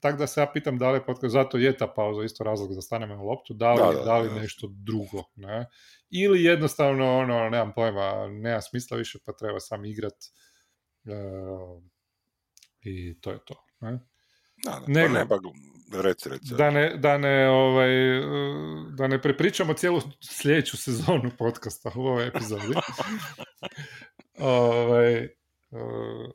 tako da se ja pitam da li je podcast, zato je ta pauza isto razlog da stanemo na loptu, da li, Da, da, da li nešto drugo, ne? Ili jednostavno, ono, nemam pojma, nema smisla više, pa treba sam igrat e, i to je to, ne? Da, pa ne, pa reci, reci. Da ne, da ne, ovaj, da ne prepričamo cijelu sljedeću sezonu podcasta u ovoj epizodi. [LAUGHS] ovaj,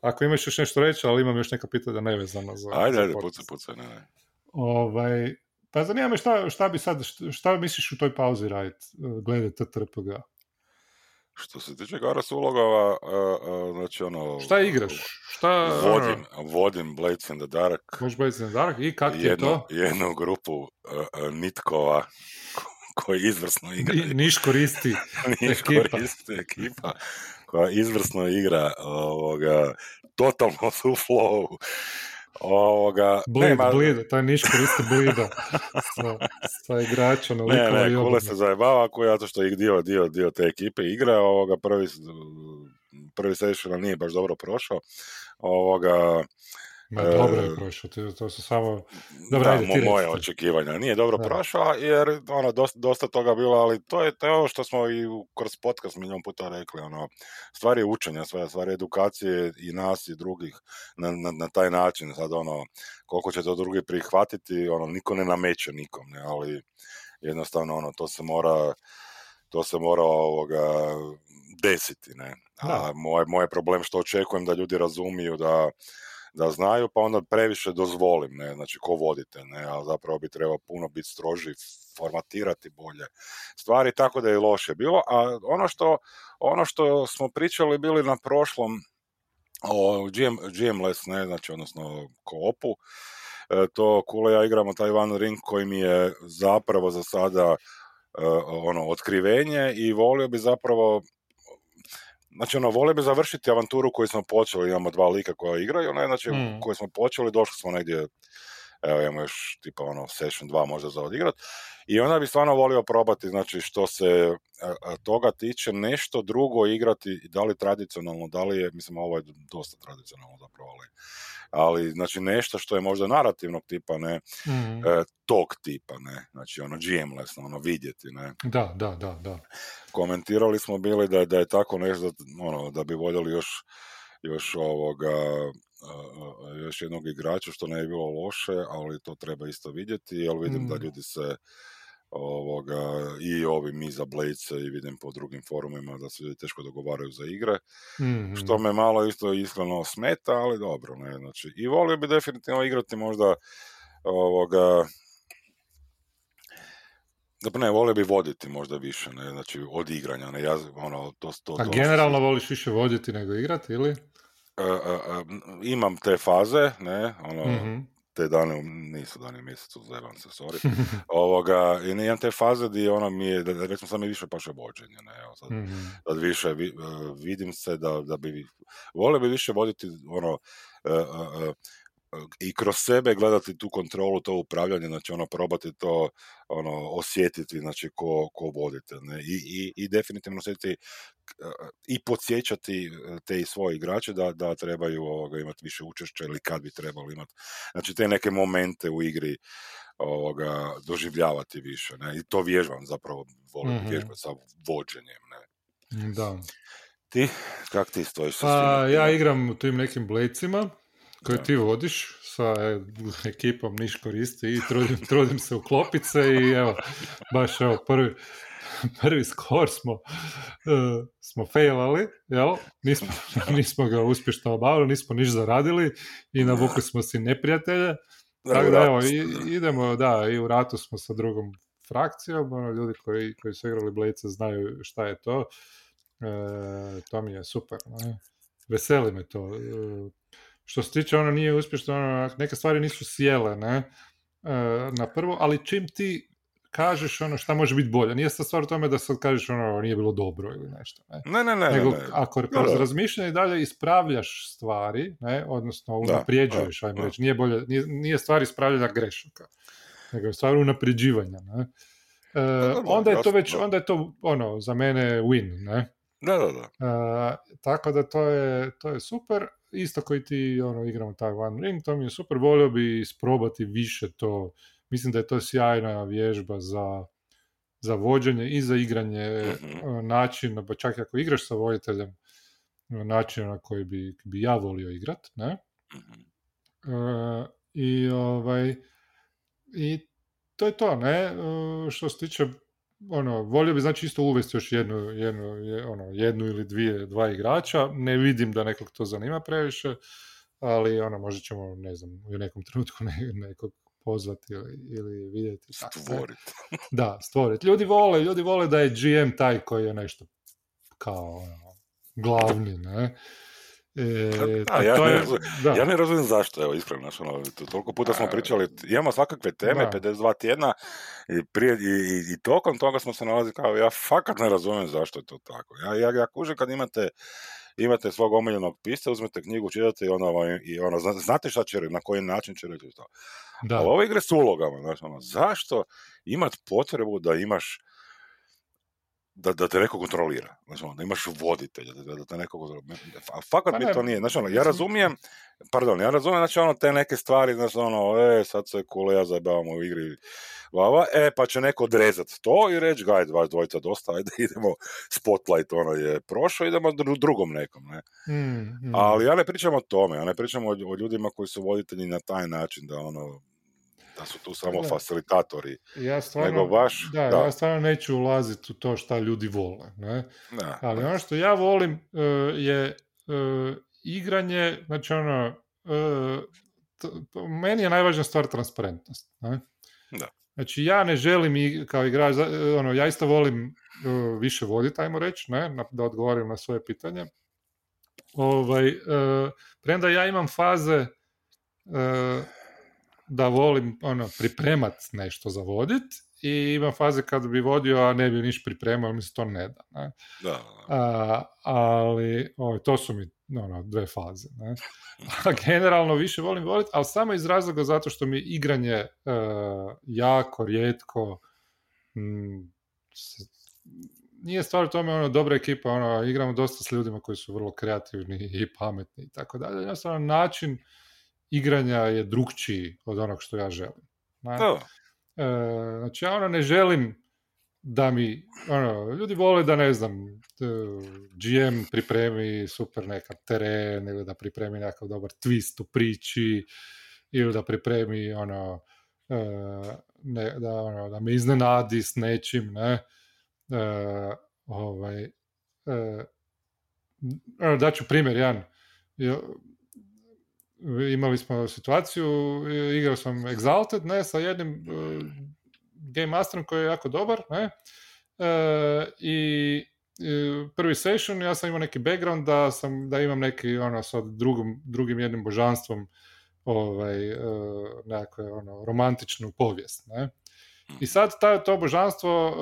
ako imaš još nešto reći, ali imam još neka pitanja nevezana za, Ajde, za ajde, pucaj, pucaj, ne, ne. Ovaj, pa zanima me šta, šta bi sad, šta, šta misliš u toj pauzi raditi, glede TTRPG? Što se tiče Garas ulogova, a, a, znači ono... Šta igraš? Šta, Vodim, vodim Blades in the Dark, možeš Blades in the Dark i kak ti je to? jednu grupu a, nitkova ko- koji izvrsno Ni, igraju. niš koristi. [LAUGHS] Niš ekipa. koristi ekipa koja izvrsno igra ovoga, totalno [LAUGHS] su u flow. Ovoga, Blid, nema- blid, taj niš koristi blida sa, sa igrača na Ne, i ne, Kule se zajebava koji zato što ih dio, dio, dio te ekipe igra, ovoga prvi, prvi session nije baš dobro prošao. Ovoga, Ma, e, dobro je prošao, to, to su samo... Dobro, da, ajde, ti moje očekivanja. Nije dobro Da. prošao jer ono, dosta, dosta toga bilo, ali to je, to je ovo što smo i kroz podcast milijon puta rekli. Ono, stvari učenja, stvari, stvari edukacije i nas i drugih na, na, na taj način. Sad ono, koliko će to drugi prihvatiti, ono, niko ne nameće nikom, ne, ali jednostavno ono, to se mora to se mora ovoga desiti, ne. A moj, moj je problem što očekujem da ljudi razumiju da da znaju, pa onda previše dozvolim, ne, znači ko vodite, ne, a zapravo bi trebao puno biti stroži, formatirati bolje stvari, tako da je loše bilo, a ono što, ono što smo pričali bili na prošlom o GM, GMless, ne, znači odnosno koopu, e, to Kule ja igramo taj One Ring koji mi je zapravo za sada e, ono, otkrivenje i volio bi zapravo Znači, ono, volio bi završiti avanturu koju smo počeli, imamo dva lika koja igraju, ne, znači, Mm. koju smo počeli, došli smo negdje, evo, imamo još, tipa, ono, session 2 možda za odigrat, i onda bi stvarno volio probati, znači, što se a, a, toga tiče, nešto drugo igrati, da li tradicionalno, da li je, mislim, ovo je dosta tradicionalno zapravo, ali, ali, znači, nešto što je možda narativnog tipa, ne, Mhm. e, tog tipa, ne, znači, ono, GM-less, ono, vidjeti, ne, Da, da, da, da. komentirali smo bili da, da je tako nešto, ono, da bi voljeli još, još ovoga, još jednog igrača što ne bi bilo loše, ali to treba isto vidjeti, jer vidim da Mm. ljudi se ovoga, i ovi mi za Blejce i vidim po drugim forumima da se ljudi teško dogovaraju za igre, Mhm. što me malo isto iskreno smeta, ali dobro, ne, znači, i volio bi definitivno igrati možda ovoga, dobro, ne, volio bi voditi možda više, ne, znači od igranja, ne, ja, ono, to, to, A to- generalno voliš više voditi nego igrati, ili? E, e, e, imam te faze, ne, ono, Mhm. te dane, nisu dani u mjesecu, zajebam se, sorry, [LAUGHS] ovoga, i imam te faze gdje ono mi je, da, recimo sad mi više paše vođenje, ne, evo, sad, Mhm. sad više vi- vidim se da, da bi, volio bi više voditi, ono, i kroz sebe gledati tu kontrolu, to upravljanje, znači ono probati to ono osjetiti, znači ko, ko vodite, ne? I, i, i definitivno osjetiti k- i podsjećati e, te i svoje igrače da, da trebaju ovoga, imati više učešća ili kad bi trebali imati, znači te neke momente u igri ovoga, doživljavati više, ne? I to vježbam zapravo, volim Mhm. vježbati sa vođenjem, ne? Da. Ti, kak ti stojiš sa Pa ja igram u tim nekim blecima koje ti vodiš sa e, ekipom niš koristi i trudim, trudim se uklopit se i evo, baš evo prvi, prvi skor smo, e, smo failali, jel? Nismo, [LAUGHS] nismo ga uspješno obavili, nismo niš zaradili i navukli smo si neprijatelje. Tako da evo, i- idemo, da, i u ratu smo sa drugom frakcijom, ono, ljudi koji, koji su igrali Blejce znaju šta je to. E, to mi je super, ne? veseli me to. E, što se tiče, ono nije uspješno, ono, neke stvari nisu sjele, ne, e, na prvo, ali čim ti kažeš ono šta može biti bolje, nije sta stvar u tome da sad kažeš ono nije bilo dobro ili nešto, ne. Ne, ne, ne, Nego ne, ne. ako kroz razmišljanje dalje ispravljaš stvari, ne, odnosno unaprijeđuješ, ajmo reći, nije, bolje, nije, nije stvar ispravljanja grešaka, nego je stvar unapređivanja, ne. E, da, da, onda je to već, da. onda je to ono, za mene win, ne. Da, da, da. E, tako da to je, to je super. Isto koji ti ono, igramo taj One Ring, to mi je super. Volio bi isprobati više to. Mislim da je to sjajna vježba za, za vođenje i za igranje Mhm. e, načina, pa čak ako igraš sa voditeljem, e, načina na koji bi, bi ja volio igrat, ne? Mhm. E, I ovaj i to je to, ne? E, što se tiče ono, volio bi znači isto uvesti još jednu, jednu, je- ono, jednu ili dvije, dva igrača. Ne vidim da nekog to zanima previše, ali ono, možda ćemo, ne znam, u nekom trenutku ne, nekog pozvati ili, ili vidjeti. Stvoriti. [LAUGHS] Da, stvoriti. Ljudi vole, ljudi vole da je GM taj koji je nešto kao ono, glavni, ne? E, Da, ja to ne je, razumijem- da. Ja ne razumijem zašto, evo, iskreno, ono, to- toliko puta smo pričali, imamo svakakve teme, da. 52 tjedna, i, prije, i, i, i tokom toga smo se nalazili kao, ja fakat ne razumijem zašto je to tako. Ja, ja, ja kužim kad imate, imate svog omiljenog pisca, uzmete knjigu, čitate i ono, i ono, zna- znate šta će reći, na koji način će reći to. Da. Ali ove igre s ulogama, znaš, ono, zašto imat potrebu da imaš da, da te neko kontrolira, znači ono, da imaš voditelja, da, da te neko kontrolira. A fakat Pa mi to nije, znači ono, ja razumijem, pardon, ja razumijem, znači ono, te neke stvari, znači ono, e, sad se kule, ja zajebavamo u igri, Vava, e, pa će neko odrezat to i reći, gaj, vas dvojica dosta, ajde, [LAUGHS] idemo, spotlight, ono je prošao, idemo dru- drugom nekom, ne. Mm, mm. Ali ja ne pričam o tome, ja ne pričam o, o ljudima koji su voditelji na taj način, da ono, da su tu samo Da. facilitatori. ja stvarno, nego baš- da, da. ja stvarno neću ulaziti u to šta ljudi vole, ne? Ne, Ali ne. ono što ja volim e, je e, igranje, znači ono, t- p- meni je najvažnija stvar transparentnost. Ne? Da. Znači ja ne želim i, kao igrač, ono, ja isto volim više voditi, ajmo reći, ne? na- da odgovorim na svoje pitanje. Ovaj, premda ja imam faze da volim ono, pripremat nešto za vodit i imam faze kad bi vodio, a ne bi niš pripremao, mi se to ne da. Ne? Da. A, ali ovaj, to su mi ono, dve faze. Ne? [LAUGHS] A generalno više volim voliti, ali samo iz razloga zato što mi je igranje e, jako, rijetko, mm, s- nije stvar u tome, ono, dobra ekipa, ono, igramo dosta s ljudima koji su vrlo kreativni i pametni i tako dalje. Jednostavno, način igranja je drugčiji od onog što ja želim. Da, E, znači ja ono ne želim da mi, ono, ljudi vole da ne znam, GM pripremi super nekakav teren ili da pripremi nekakav dobar twist u priči ili da pripremi ono, e, ne, da, ono, da me iznenadi s nečim, ne, e, ovaj, e, daću primjer, Jan, imali smo situaciju, igrao sam Exalted, ne, sa jednim Game Masterom koji je jako dobar, ne, i prvi session, ja sam imao neki background da, sam, da imam neki ono sa drugim, drugim jednim božanstvom ovaj, nekakve ono, romantičnu povijest. Ne? I sad taj, to božanstvo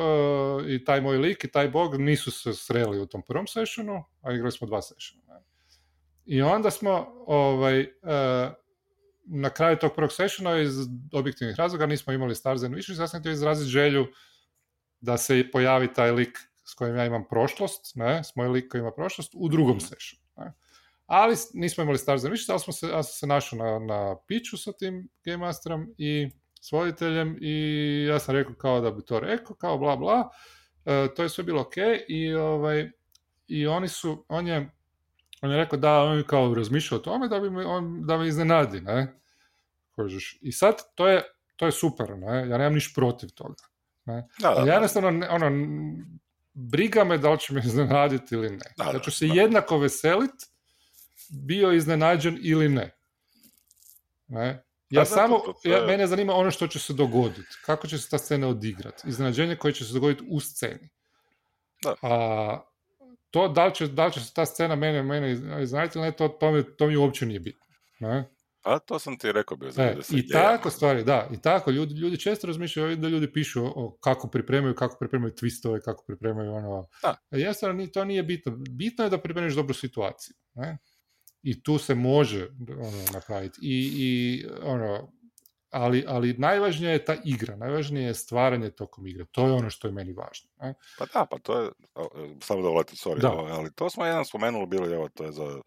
i taj moj lik i taj bog nisu se sreli u tom prvom sessionu, a igrali smo dva sessiona. I onda smo ovaj, uh, na kraju tog prvog sessiona iz objektivnih razloga nismo imali Stars and Wishes, ja sam htio izraziti želju da se pojavi taj lik s kojim ja imam prošlost, ne, s moj lik koji ima prošlost, u drugom sessionu. Ne. Ali nismo imali Stars and Wishes, ali smo se, ja sam se našao na, na piću sa tim Game Masterom i s i ja sam rekao kao da bi to rekao, kao bla bla, e, to je sve bilo ok i, ovaj, i oni su, on je, on je rekao da on je kao razmišljao o tome da bi me, on, da me iznenadi, ne, Kožiš. I sad to je, to je super, ne, ja nemam niš protiv toga. Ne. Da, da, ja jednostavno, ono, briga me da li će me [LAUGHS] iznenaditi ili ne. Da, da ću se jednako veselit, bio iznenađen ili ne. ne? Ja samo, ja, mene zanima ono što će se dogoditi. Kako će se ta scena odigrati. Iznenađenje koje će se dogoditi u sceni. Da. A, to da li, će, da li će se ta scena mene, mene ili ne, to, to, mi, to mi uopće nije bitno. Ne? A to sam ti rekao bio. E, I tako stvari, da. I tako, ljudi, ljudi često razmišljaju da ljudi pišu o, kako pripremaju, kako pripremaju twistove, kako pripremaju ono... Da. Jednostavno, to nije bitno. Bitno je da pripremiš dobru situaciju. Ne? I tu se može ono, napraviti. I, i ono, ali, ali najvažnija je ta igra, najvažnije je stvaranje tokom igre. To je ono što je meni važno. Ne? Pa da, pa to je, samo da volati, sorry, da. ali to smo jedan spomenuli bili, evo, to je za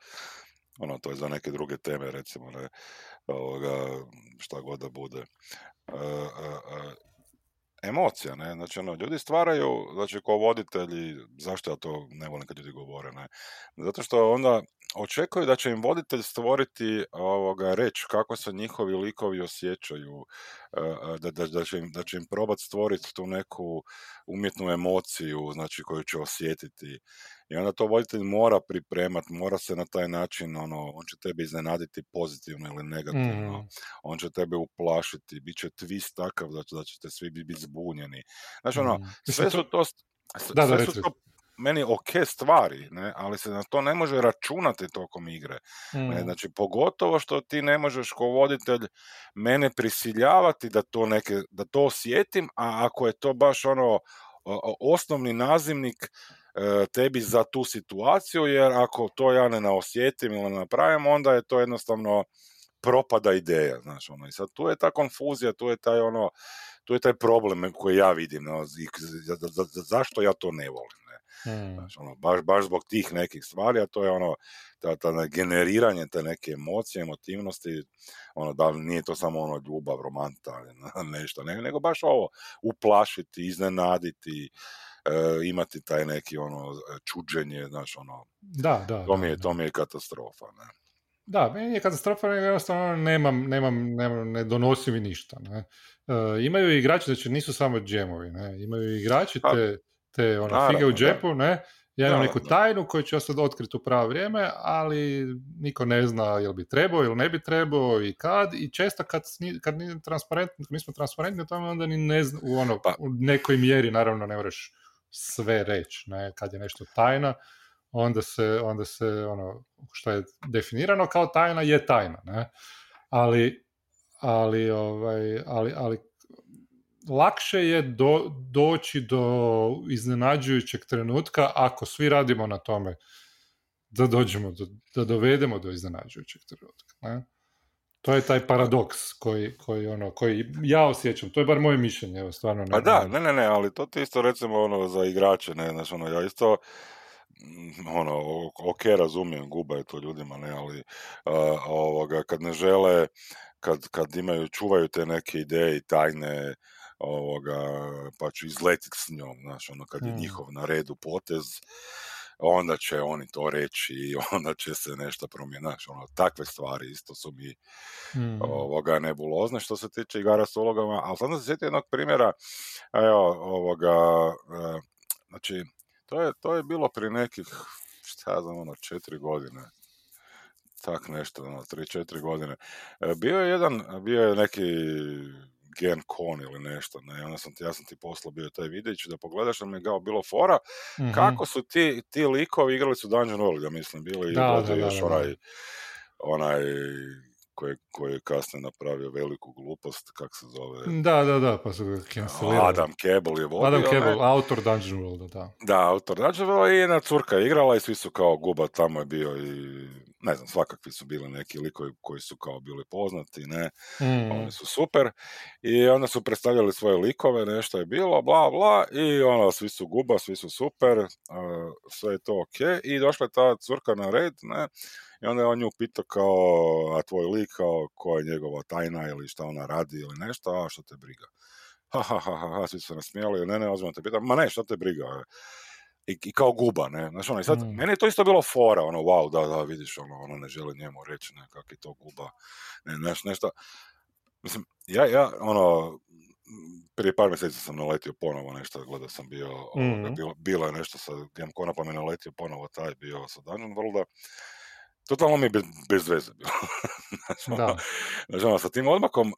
ono, to je za neke druge teme, recimo, ne, ovoga, šta god da bude. E, e, e, emocija, ne, znači, ono, ljudi stvaraju, znači, kao voditelji, zašto ja to ne volim kad ljudi govore, ne, zato što onda očekuju da će im voditelj stvoriti ovoga reći kako se njihovi likovi osjećaju, da, da, da, će im, da će im probati stvoriti tu neku umjetnu emociju, znači koju će osjetiti i onda to voditelj mora pripremat, mora se na taj način, ono, on će tebe iznenaditi pozitivno ili negativno, mm. on će tebe uplašiti, bit će twist takav da, da ćete svi biti zbunjeni. Znači, ono, mm. sve su to, da, sve su to meni ok stvari, ne, ali se na to ne može računati tokom igre. Ne, mm. znači, pogotovo što ti ne možeš ko voditelj mene prisiljavati da to, neke, da to osjetim, a ako je to baš ono osnovni nazivnik E, tebi za tu situaciju, jer ako to ja ne naosjetim ili ne napravim, onda je to jednostavno propada ideja, znaš, ono, i sad tu je ta konfuzija, tu je taj ono, tu je taj problem koji ja vidim, no, za, za, za, zašto ja to ne volim, ne? Hmm. Znaš, ono, baš, baš zbog tih nekih stvari, a to je ono, ta, ta generiranje te neke emocije, emotivnosti, ono, da nije to samo ono ljubav, romanta, [LAUGHS] nešto, nego, nego baš ovo, uplašiti, iznenaditi, e, imati taj neki ono čuđenje, znaš, ono, da, da, to, mi je, da, to mi je katastrofa, ne. Da, meni je katastrofa, jednostavno nemam, nemam, nemam, ne donosi mi ništa. Ne. E, imaju igrači, znači nisu samo džemovi, ne. imaju igrači pa, te, te ono, fige u džepu, ne. Ja imam neku tajnu koju ću ja sad otkriti u pravo vrijeme, ali niko ne zna jel bi trebao ili ne bi trebao i kad. I često kad, kad nije transparentno, mi smo transparentni o tome, onda ni ne zna, u, ono, pa. u nekoj mjeri naravno ne moraš sve reći, ne, kad je nešto tajna, onda se, onda se ono, što je definirano kao tajna je tajna, ne, ali, ali, ovaj, ali, ali lakše je do, doći do iznenađujućeg trenutka ako svi radimo na tome da dođemo, do, da dovedemo do iznenađujućeg trenutka. Ne? To je taj paradoks koji, koji, ono, koji ja osjećam, to je bar moje mišljenje, evo, stvarno. Ne, pa da, ne, ne, ne, ali to ti isto recimo ono za igrače, ne, znaš, ono, ja isto, mm, ono, ok, razumijem, gubaju to ljudima, ne, ali uh, ovoga, kad ne žele, kad, kad imaju, čuvaju te neke ideje i tajne, ovoga, pa ću izletiti s njom, znaš, ono kad je Mm. njihov na redu potez, onda će oni to reći i [LAUGHS] onda će se nešto promijeniti, ono, takve stvari isto su mi Mm. ovoga nebulozne što se tiče igara s ulogama, ali sad sam se sjetio jednog primjera, evo, ovoga, e, znači, to je, to je bilo prije nekih, šta ja znam, ono, četiri godine, tak nešto, ono, tri, četiri godine. E, Bio je jedan, bio je neki Gen Con ili nešto, ne, onda sam ti, ja sam ti poslao bio taj videić da pogledaš, da mi je kao bilo fora, Mhm. kako su ti, ti likovi igrali su Dungeon World, ja mislim, bili Da, i da, još da, da. onaj, onaj koji, koji je kasnije napravio veliku glupost, kak se zove, Da, da, da, pa su ga cancelirali. Adam Cable je vodio, Adam ne? Cable, autor Dungeon Worlda, da. Da, autor Dungeon Worlda i jedna curka je igrala i svi su kao guba, tamo je bio i, ne znam, svakakvi su bili neki likovi koji su kao bili poznati, ne, Mm. oni su super i onda su predstavljali svoje likove, nešto je bilo, bla, bla, i ono, svi su guba, svi su super, uh, sve je to ok, i došla je ta curka na red, ne, i onda je on nju pitao kao, a tvoj lik, kao, koja je njegova tajna ili šta ona radi ili nešto, a što te briga. Ha, ha, ha, ha, svi su se nasmijali, ne, ne, ozbiljno te pitam, ma ne, što te briga, i, i kao guba, ne, znaš, ono, i sad, Mm. meni je to isto bilo fora, ono, wow, da, da, vidiš, ono, ono ne želi njemu reći, ne, kak je to guba, ne, znaš, nešto, mislim, ja, ja, ono, prije par mjeseci sam naletio ponovo nešto, gledao sam bio, ovoga, Mhm. bilo, bilo je nešto sa Game Kona, pa me naletio ponovo taj bio sa Dungeon Worlda, totalno mi je bez, bez veze bilo. [LAUGHS] Ono. Znaš, ono, sa tim odmakom,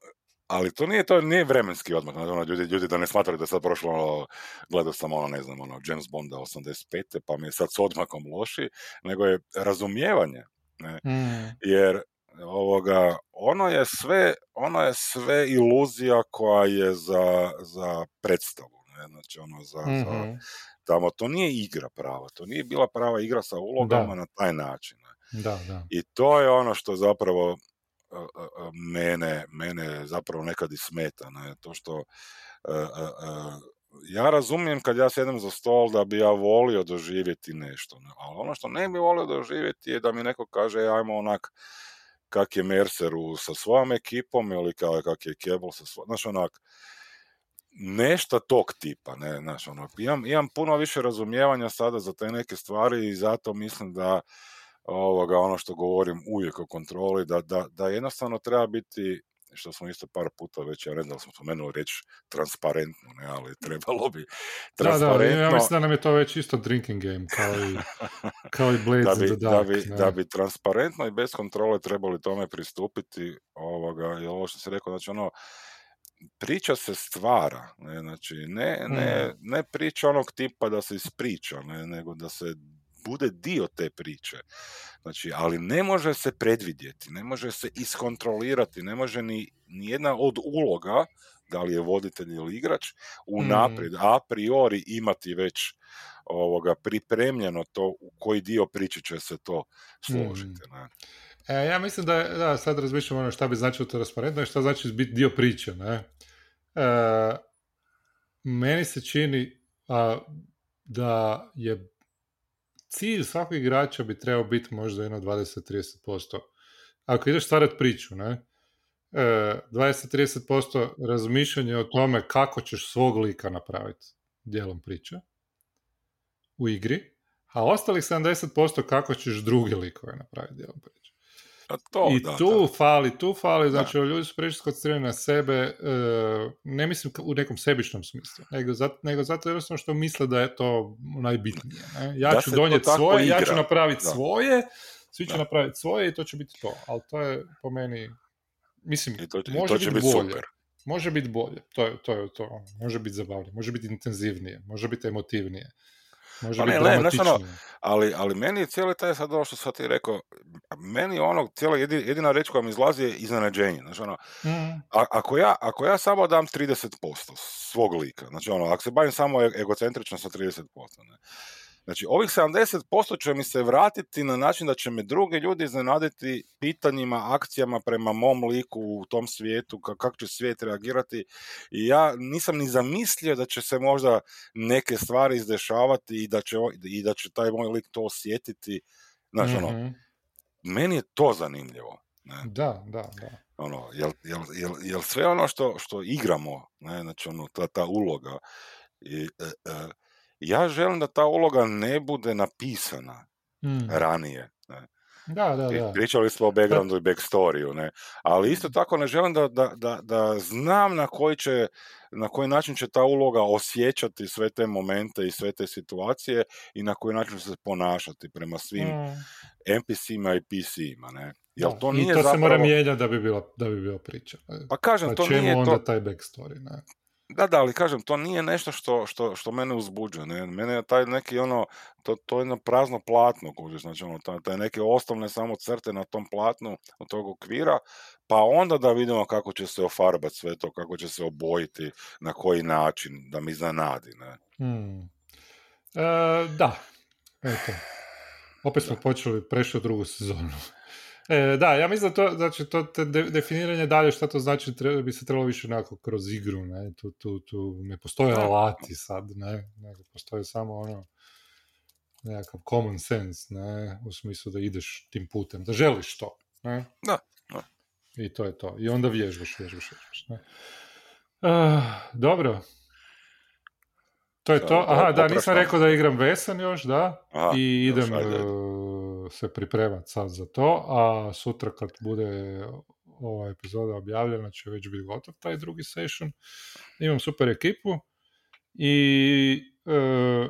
ali to nije, to nije vremenski odmak, ono, ljudi, ljudi da ne smatraju da je sad prošlo, ono, gledao sam ono, ne znam, ono, James Bonda 85. pa mi je sad s odmakom loši, nego je razumijevanje, ne, Mm. jer ovoga, ono je sve, ono je sve iluzija koja je za, za predstavu, ne, znači ono, za, za, Mhm. tamo, to nije igra prava, to nije bila prava igra sa ulogama Da. na taj način, ne. Da, da. I to je ono što zapravo mene, mene zapravo nekad i smeta, ne? to što a, a, a, ja razumijem kad ja sjedem za stol da bi ja volio doživjeti nešto, ne? ali ono što ne bi volio doživjeti je da mi neko kaže "E, ajmo onak kak je Mercer sa svojom ekipom ili ka- kak je Cable sa svojom, znaš onak, nešto tog tipa, ne, znaš, ono, imam, imam puno više razumijevanja sada za te neke stvari i zato mislim da ovoga, ono što govorim uvijek o kontroli, da, da, da jednostavno treba biti što smo isto par puta već, ja ne znam da smo spomenuli reći transparentno, ne, ali trebalo bi Da, da, transparentno ja mislim da nam je to već isto drinking game, kao i, [LAUGHS] kao i Blades da in bi, the da, Dark. bi, ne. da bi transparentno i bez kontrole trebali tome pristupiti, ovoga, jer ovo što se rekao, znači ono, priča se stvara, ne, znači ne, ne, Mm. ne priča onog tipa da se ispriča, ne, nego da se bude dio te priče. Znači, ali ne može se predvidjeti, ne može se iskontrolirati, ne može ni, ni jedna od uloga, da li je voditelj ili igrač, unaprijed, a priori imati već ovoga pripremljeno to u koji dio priče će se to složiti. Ne? E, ja mislim da, da sad razmišljam ono šta bi značilo transparentno i šta znači biti dio priče, ne? E, meni se čini a, da je cilj svakog igrača bi trebao biti možda jedno 20-30%. Ako ideš stvarati priču, ne? E, 20-30% razmišljanje o tome kako ćeš svog lika napraviti dijelom priče u igri, a ostalih 70% kako ćeš druge likove napraviti dijelom priče. A to, I da, tu da. fali, tu fali, znači ljudi su previše skoncentrirani na sebe, e, ne mislim u nekom sebičnom smislu, nego zato, nego zato jednostavno što misle da je to najbitnije. Ne? Ja Da ću donijeti svoje, ja ću igra. napraviti Da. svoje, svi će Da. napraviti svoje i to će biti to. Ali to je po meni, mislim, I to, i može to će biti biti bolje. super. Može biti bolje, to je to. Je to. Može biti zabavnije, može biti intenzivnije, može biti emotivnije, može biti ne, znaš ono. Ali, ali meni je cijeli taj sad ovo što sad ti rekao, meni je ono, cijela jedi- jedina reč koja mi izlazi je iznenađenje. Znači ono, Mm, a, ako, ja, ako ja samo dam 30% svog lika, znači ono, ako se bavim samo e- egocentrično sa 30%, ne, znači ovih 70% će mi se vratiti na način da će me drugi ljudi iznenaditi pitanjima, akcijama prema mom liku u tom svijetu, ka- kako će svijet reagirati i ja nisam ni zamislio da će se možda neke stvari izdešavati i da će, i da će taj moj lik to osjetiti, znaš ono, mhm. meni je to zanimljivo. Ne? Da, da, da. Ono, jel, jel, jel, jel sve ono što, što igramo, ne, znači ono, ta, ta uloga, i, e, e, ja želim da ta uloga ne bude napisana Mm. ranije. Ne? Da, da, da. Pričali smo o backgroundu i backstoriju, ne? Ali isto tako ne želim da, da, da, da znam na koji će, na koji način će ta uloga osjećati sve te momente i sve te situacije i na koji način će se ponašati prema svim Mm. NPC-ima i PC-ima, ne? Jel to I nije to zapravo... se mora mijenjati da bi bila, da bi bila priča. Pa kažem, Pa to čemu nije onda to... taj backstory, ne? Da, da, ali kažem, to nije nešto što, što, što mene uzbuđuje, ne? Mene je taj neki ono, to, to je jedno prazno platno, kužiš, znači ono, taj, taj neke osnovne samo crte na tom platnu, od tog okvira, pa onda da vidimo kako će se ofarbati sve to, kako će se obojiti, na koji način, da mi iznenadi, ne? Hmm. E, da, eto. Opet smo počeli, prešli u drugu sezonu. E, da, ja mislim da to, znači, to te de- definiranje dalje šta to znači treba, bi se trebalo više onako kroz igru, ne, tu, tu, tu ne postoje alati sad, ne, nego postoje samo ono nekakav common sense, ne, u smislu da ideš tim putem, da želiš to, ne. Da, da. I to je to. I onda vježbaš, vježbaš, vježbaš, ne. Ah, dobro. To je to. Aha, da, nisam rekao da igram Vesan još, da. Aha, I idem ajde. Se pripremat sad za to, a sutra kad bude ova epizoda objavljena će već biti gotov taj drugi session. Imam super ekipu i e,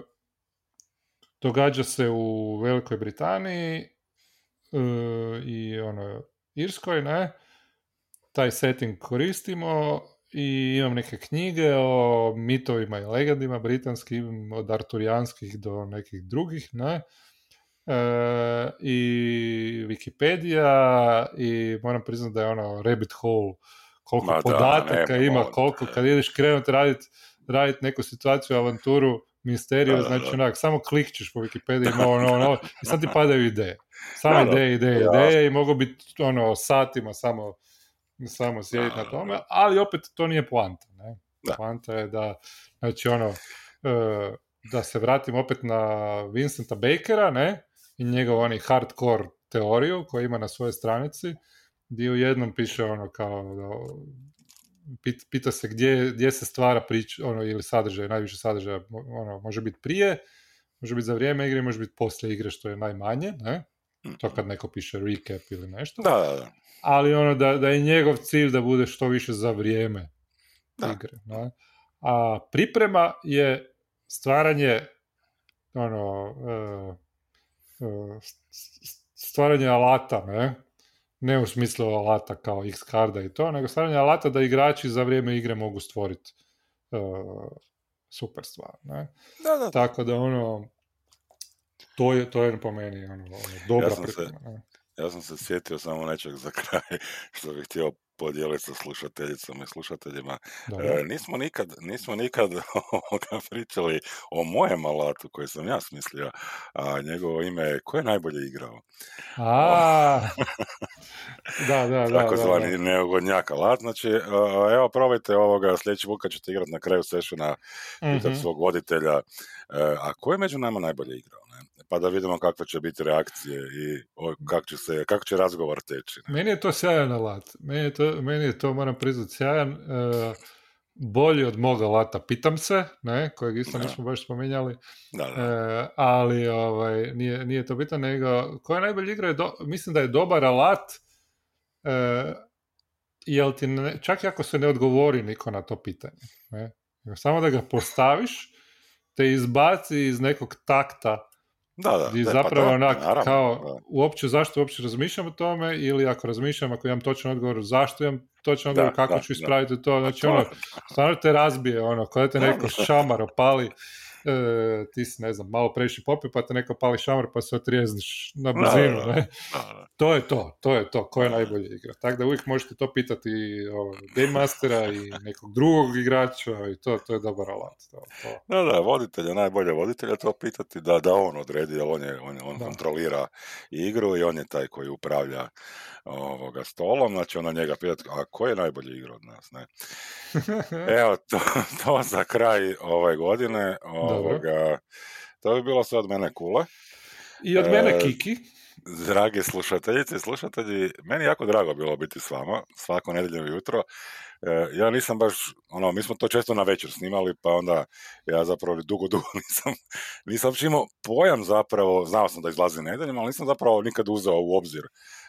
događa se u Velikoj Britaniji e, i ono Irskoj, ne? Taj setting koristimo i imam neke knjige o mitovima i legendima britanskim, od arturijanskih do nekih drugih, ne? E, i Wikipedia i moram priznati da je ono rabbit hole koliko Ma da, podataka nema, ima, molim koliko te. kad ideš krenuti raditi radit neku situaciju, avanturu, misteriju, Da, da, znači da. onak, samo klikćeš po Wikipediji, ima ono, ono, i sad ti padaju ideje. Samo Da, da, ideje, ideje, ideje i mogu biti ono satima samo samo sjediti Da, na da, tome, da. ali opet to nije poanta, ne? Da. Poanta je da, znači ono, e, da se vratim opet na Vincenta Bakera, ne? I njegov oni hardcore teoriju koju ima na svojoj stranici, gdje u jednom piše ono kao da, pit- pita se gdje, gdje se stvara priča, ono, ili sadržaj, najviše sadržaja, ono, može biti prije, može biti za vrijeme igre, može biti poslije igre, što je najmanje, ne? To kad neko piše recap ili nešto. Da, da, da. Ali ono da, da je njegov cilj da bude što više za vrijeme Da. igre. Ne? A priprema je stvaranje ono s- stvaranje alata, ne? Ne u smislu alata kao X karda i to, nego stvaranje alata da igrači za vrijeme igre mogu stvoriti e, super stvar. Ne? Da, da. Tako da ono to je, to je po meni ono, ono, dobra Ja sam se- priprema. Ne? Ja sam se sjetio samo nečeg za kraj [LAUGHS] što bih htio podijeliti sa slušateljicama i slušateljima. E, nismo nikad, nismo nikad [LAUGHS] pričali o mojem alatu koji sam ja smislio, a njegovo ime je ko je najbolje igrao? A, [LAUGHS] da, da, da. Takozvani da, da. neugodnjak alat. Znači, e, evo probajte ovoga sljedeći put kad ćete igrati na kraju pitati Mhm. svog voditelja, e, a ko je među nama najbolje igrao? Ne? Pa da vidimo kakve će biti reakcije i o, kak će, se, kako će razgovor teći. Ne? Meni je to sjajan alat. Meni je to, meni je to moram priznati, sjajan. E, bolji od mog alata, pitam se, ne, kojeg isto nismo baš spominjali, Da, da. e, ali ovaj, nije, nije to bitno, nego koja najbolje igra je, do, mislim da je dobar alat, e, jel ti ne, čak i ako se ne odgovori niko na to pitanje, ne, samo da ga postaviš, te izbaci iz nekog takta Da, da. E, pa zapravo da, onak, naravno, kao, da. uopće zašto uopće razmišljam o tome, ili ako razmišljam, ako imam točan odgovor, zašto imam točan odgovor, Da, kako da, ću da. ispraviti to, znači To- ono, stvarno te razbije, ono, kada te Da, neko da. šamar opali, e, ti si, ne znam, malo previše popio, pa te neko pali šamar, pa se otrijezniš na brzinu, ne? To je to, to je to, ko je Da. najbolje igra. Tako da uvijek možete to pitati o, Game Mastera i nekog drugog igrača i to, to je dobar alat. To, to. Da, da, voditelja, najbolje voditelja to pitati da, da on odredi, jer on, je, on, on Da. kontrolira igru i on je taj koji upravlja ovoga stolom, znači ona njega pitati, a ko je najbolji igra od nas, ne? [LAUGHS] Evo, to, to za kraj ove godine, ovoga, to bi bilo sve od mene kule. I od mene E, Kiki. Dragi slušateljice i slušatelji, meni je jako drago bilo biti s vama svako nedjeljno jutro. E, ja nisam baš, ono, mi smo to često na večer snimali, pa onda ja zapravo dugo, [LAUGHS] dugo nisam, nisam uopće imao pojam zapravo, znao sam da izlazi nedjeljom, ali nisam zapravo nikad uzeo u obzir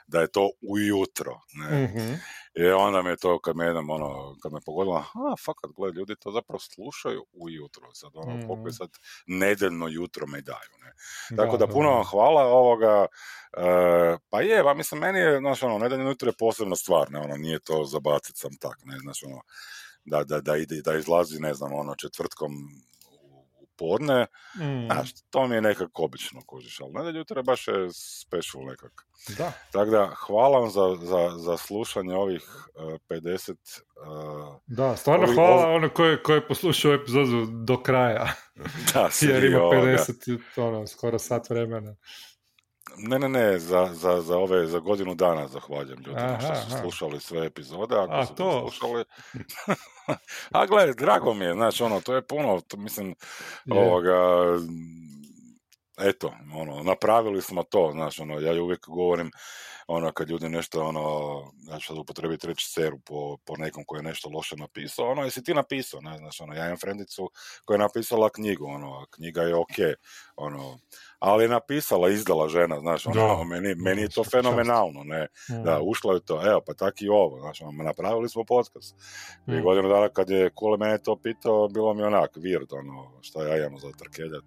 da je to ujutro. Ne? Mhm. I onda me to, kad me jednom, ono, kad me pogodilo, aha, fakat, gledaj, ljudi to zapravo slušaju ujutro. Sad, ono, koliko je Mhm. sad nedeljno jutro me daju, ne. Tako da, da, puno vam hvala ovoga. E, pa je, pa mislim, meni je, znaš, ono, nedeljno jutro je posebna stvar, ne, ono, nije to zabacit sam tak, ne, znaš, ono, da, da, da, ide, da izlazi, ne znam, ono, četvrtkom u- u podne, Mm, znaš, to mi je nekako obično, kužiš, ali nedelju jutro je baš je special nekak. Da. Tako da, hvala vam za, za, za slušanje ovih e, 50 e, Da, stvarno Ovi- hvala ovi- ono ko je, ko je poslušao epizodu do kraja, [LAUGHS] da, jer ima ovoga. 50, ono, skoro sat vremena. Ne, ne, ne, za, za, za ove, za godinu dana zahvaljujem ljudima što su aha. slušali sve epizode, ako A, su to. slušali. [LAUGHS] A gle, drago mi je, znači, ono, to je puno, to, mislim, Je. ovoga, eto, ono, napravili smo to, znaš, ono, ja uvijek govorim, ono, kad ljudi nešto, ono, ja ću sad upotrebiti reći seru po, po nekom koji je nešto loše napisao, ono, jesi ti napisao, ne, znaš, ono, ja imam frendicu koja je napisala knjigu, ono, a knjiga je okej, ono, ali je napisala, izdala žena, znaš, ono, Da. meni, meni je to fenomenalno, ne, Mm. da, ušlo je to, evo, pa tak i ovo, znači, ono, napravili smo podcast. Mm. godinu dana kad je Kule mene to pitao, bilo mi onak, weird, ono, šta ja imam za trkeljat.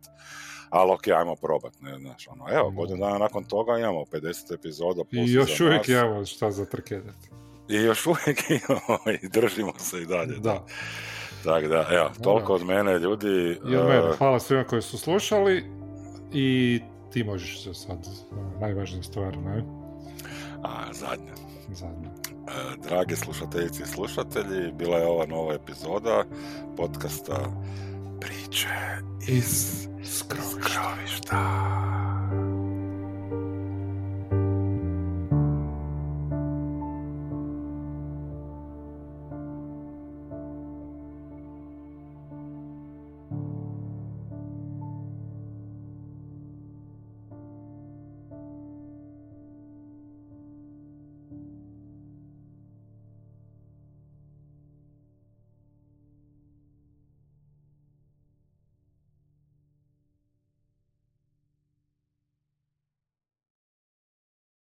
Ali ok, ajmo probat, ne, znaš, ono, evo, godinu dana nakon toga imamo 50 epizoda plus I još uvijek imamo šta za trkedati. I još uvijek imamo i držimo se i dalje. Da. Tako da, evo, toliko od mene, ljudi. I od mene. Hvala svima koji su slušali i ti možeš se sad, ono, najvažnija stvar, ne? a, zadnje. Zadnje. E, Drage slušateljice i slušatelji, bila je ova nova epizoda podcasta Priče iz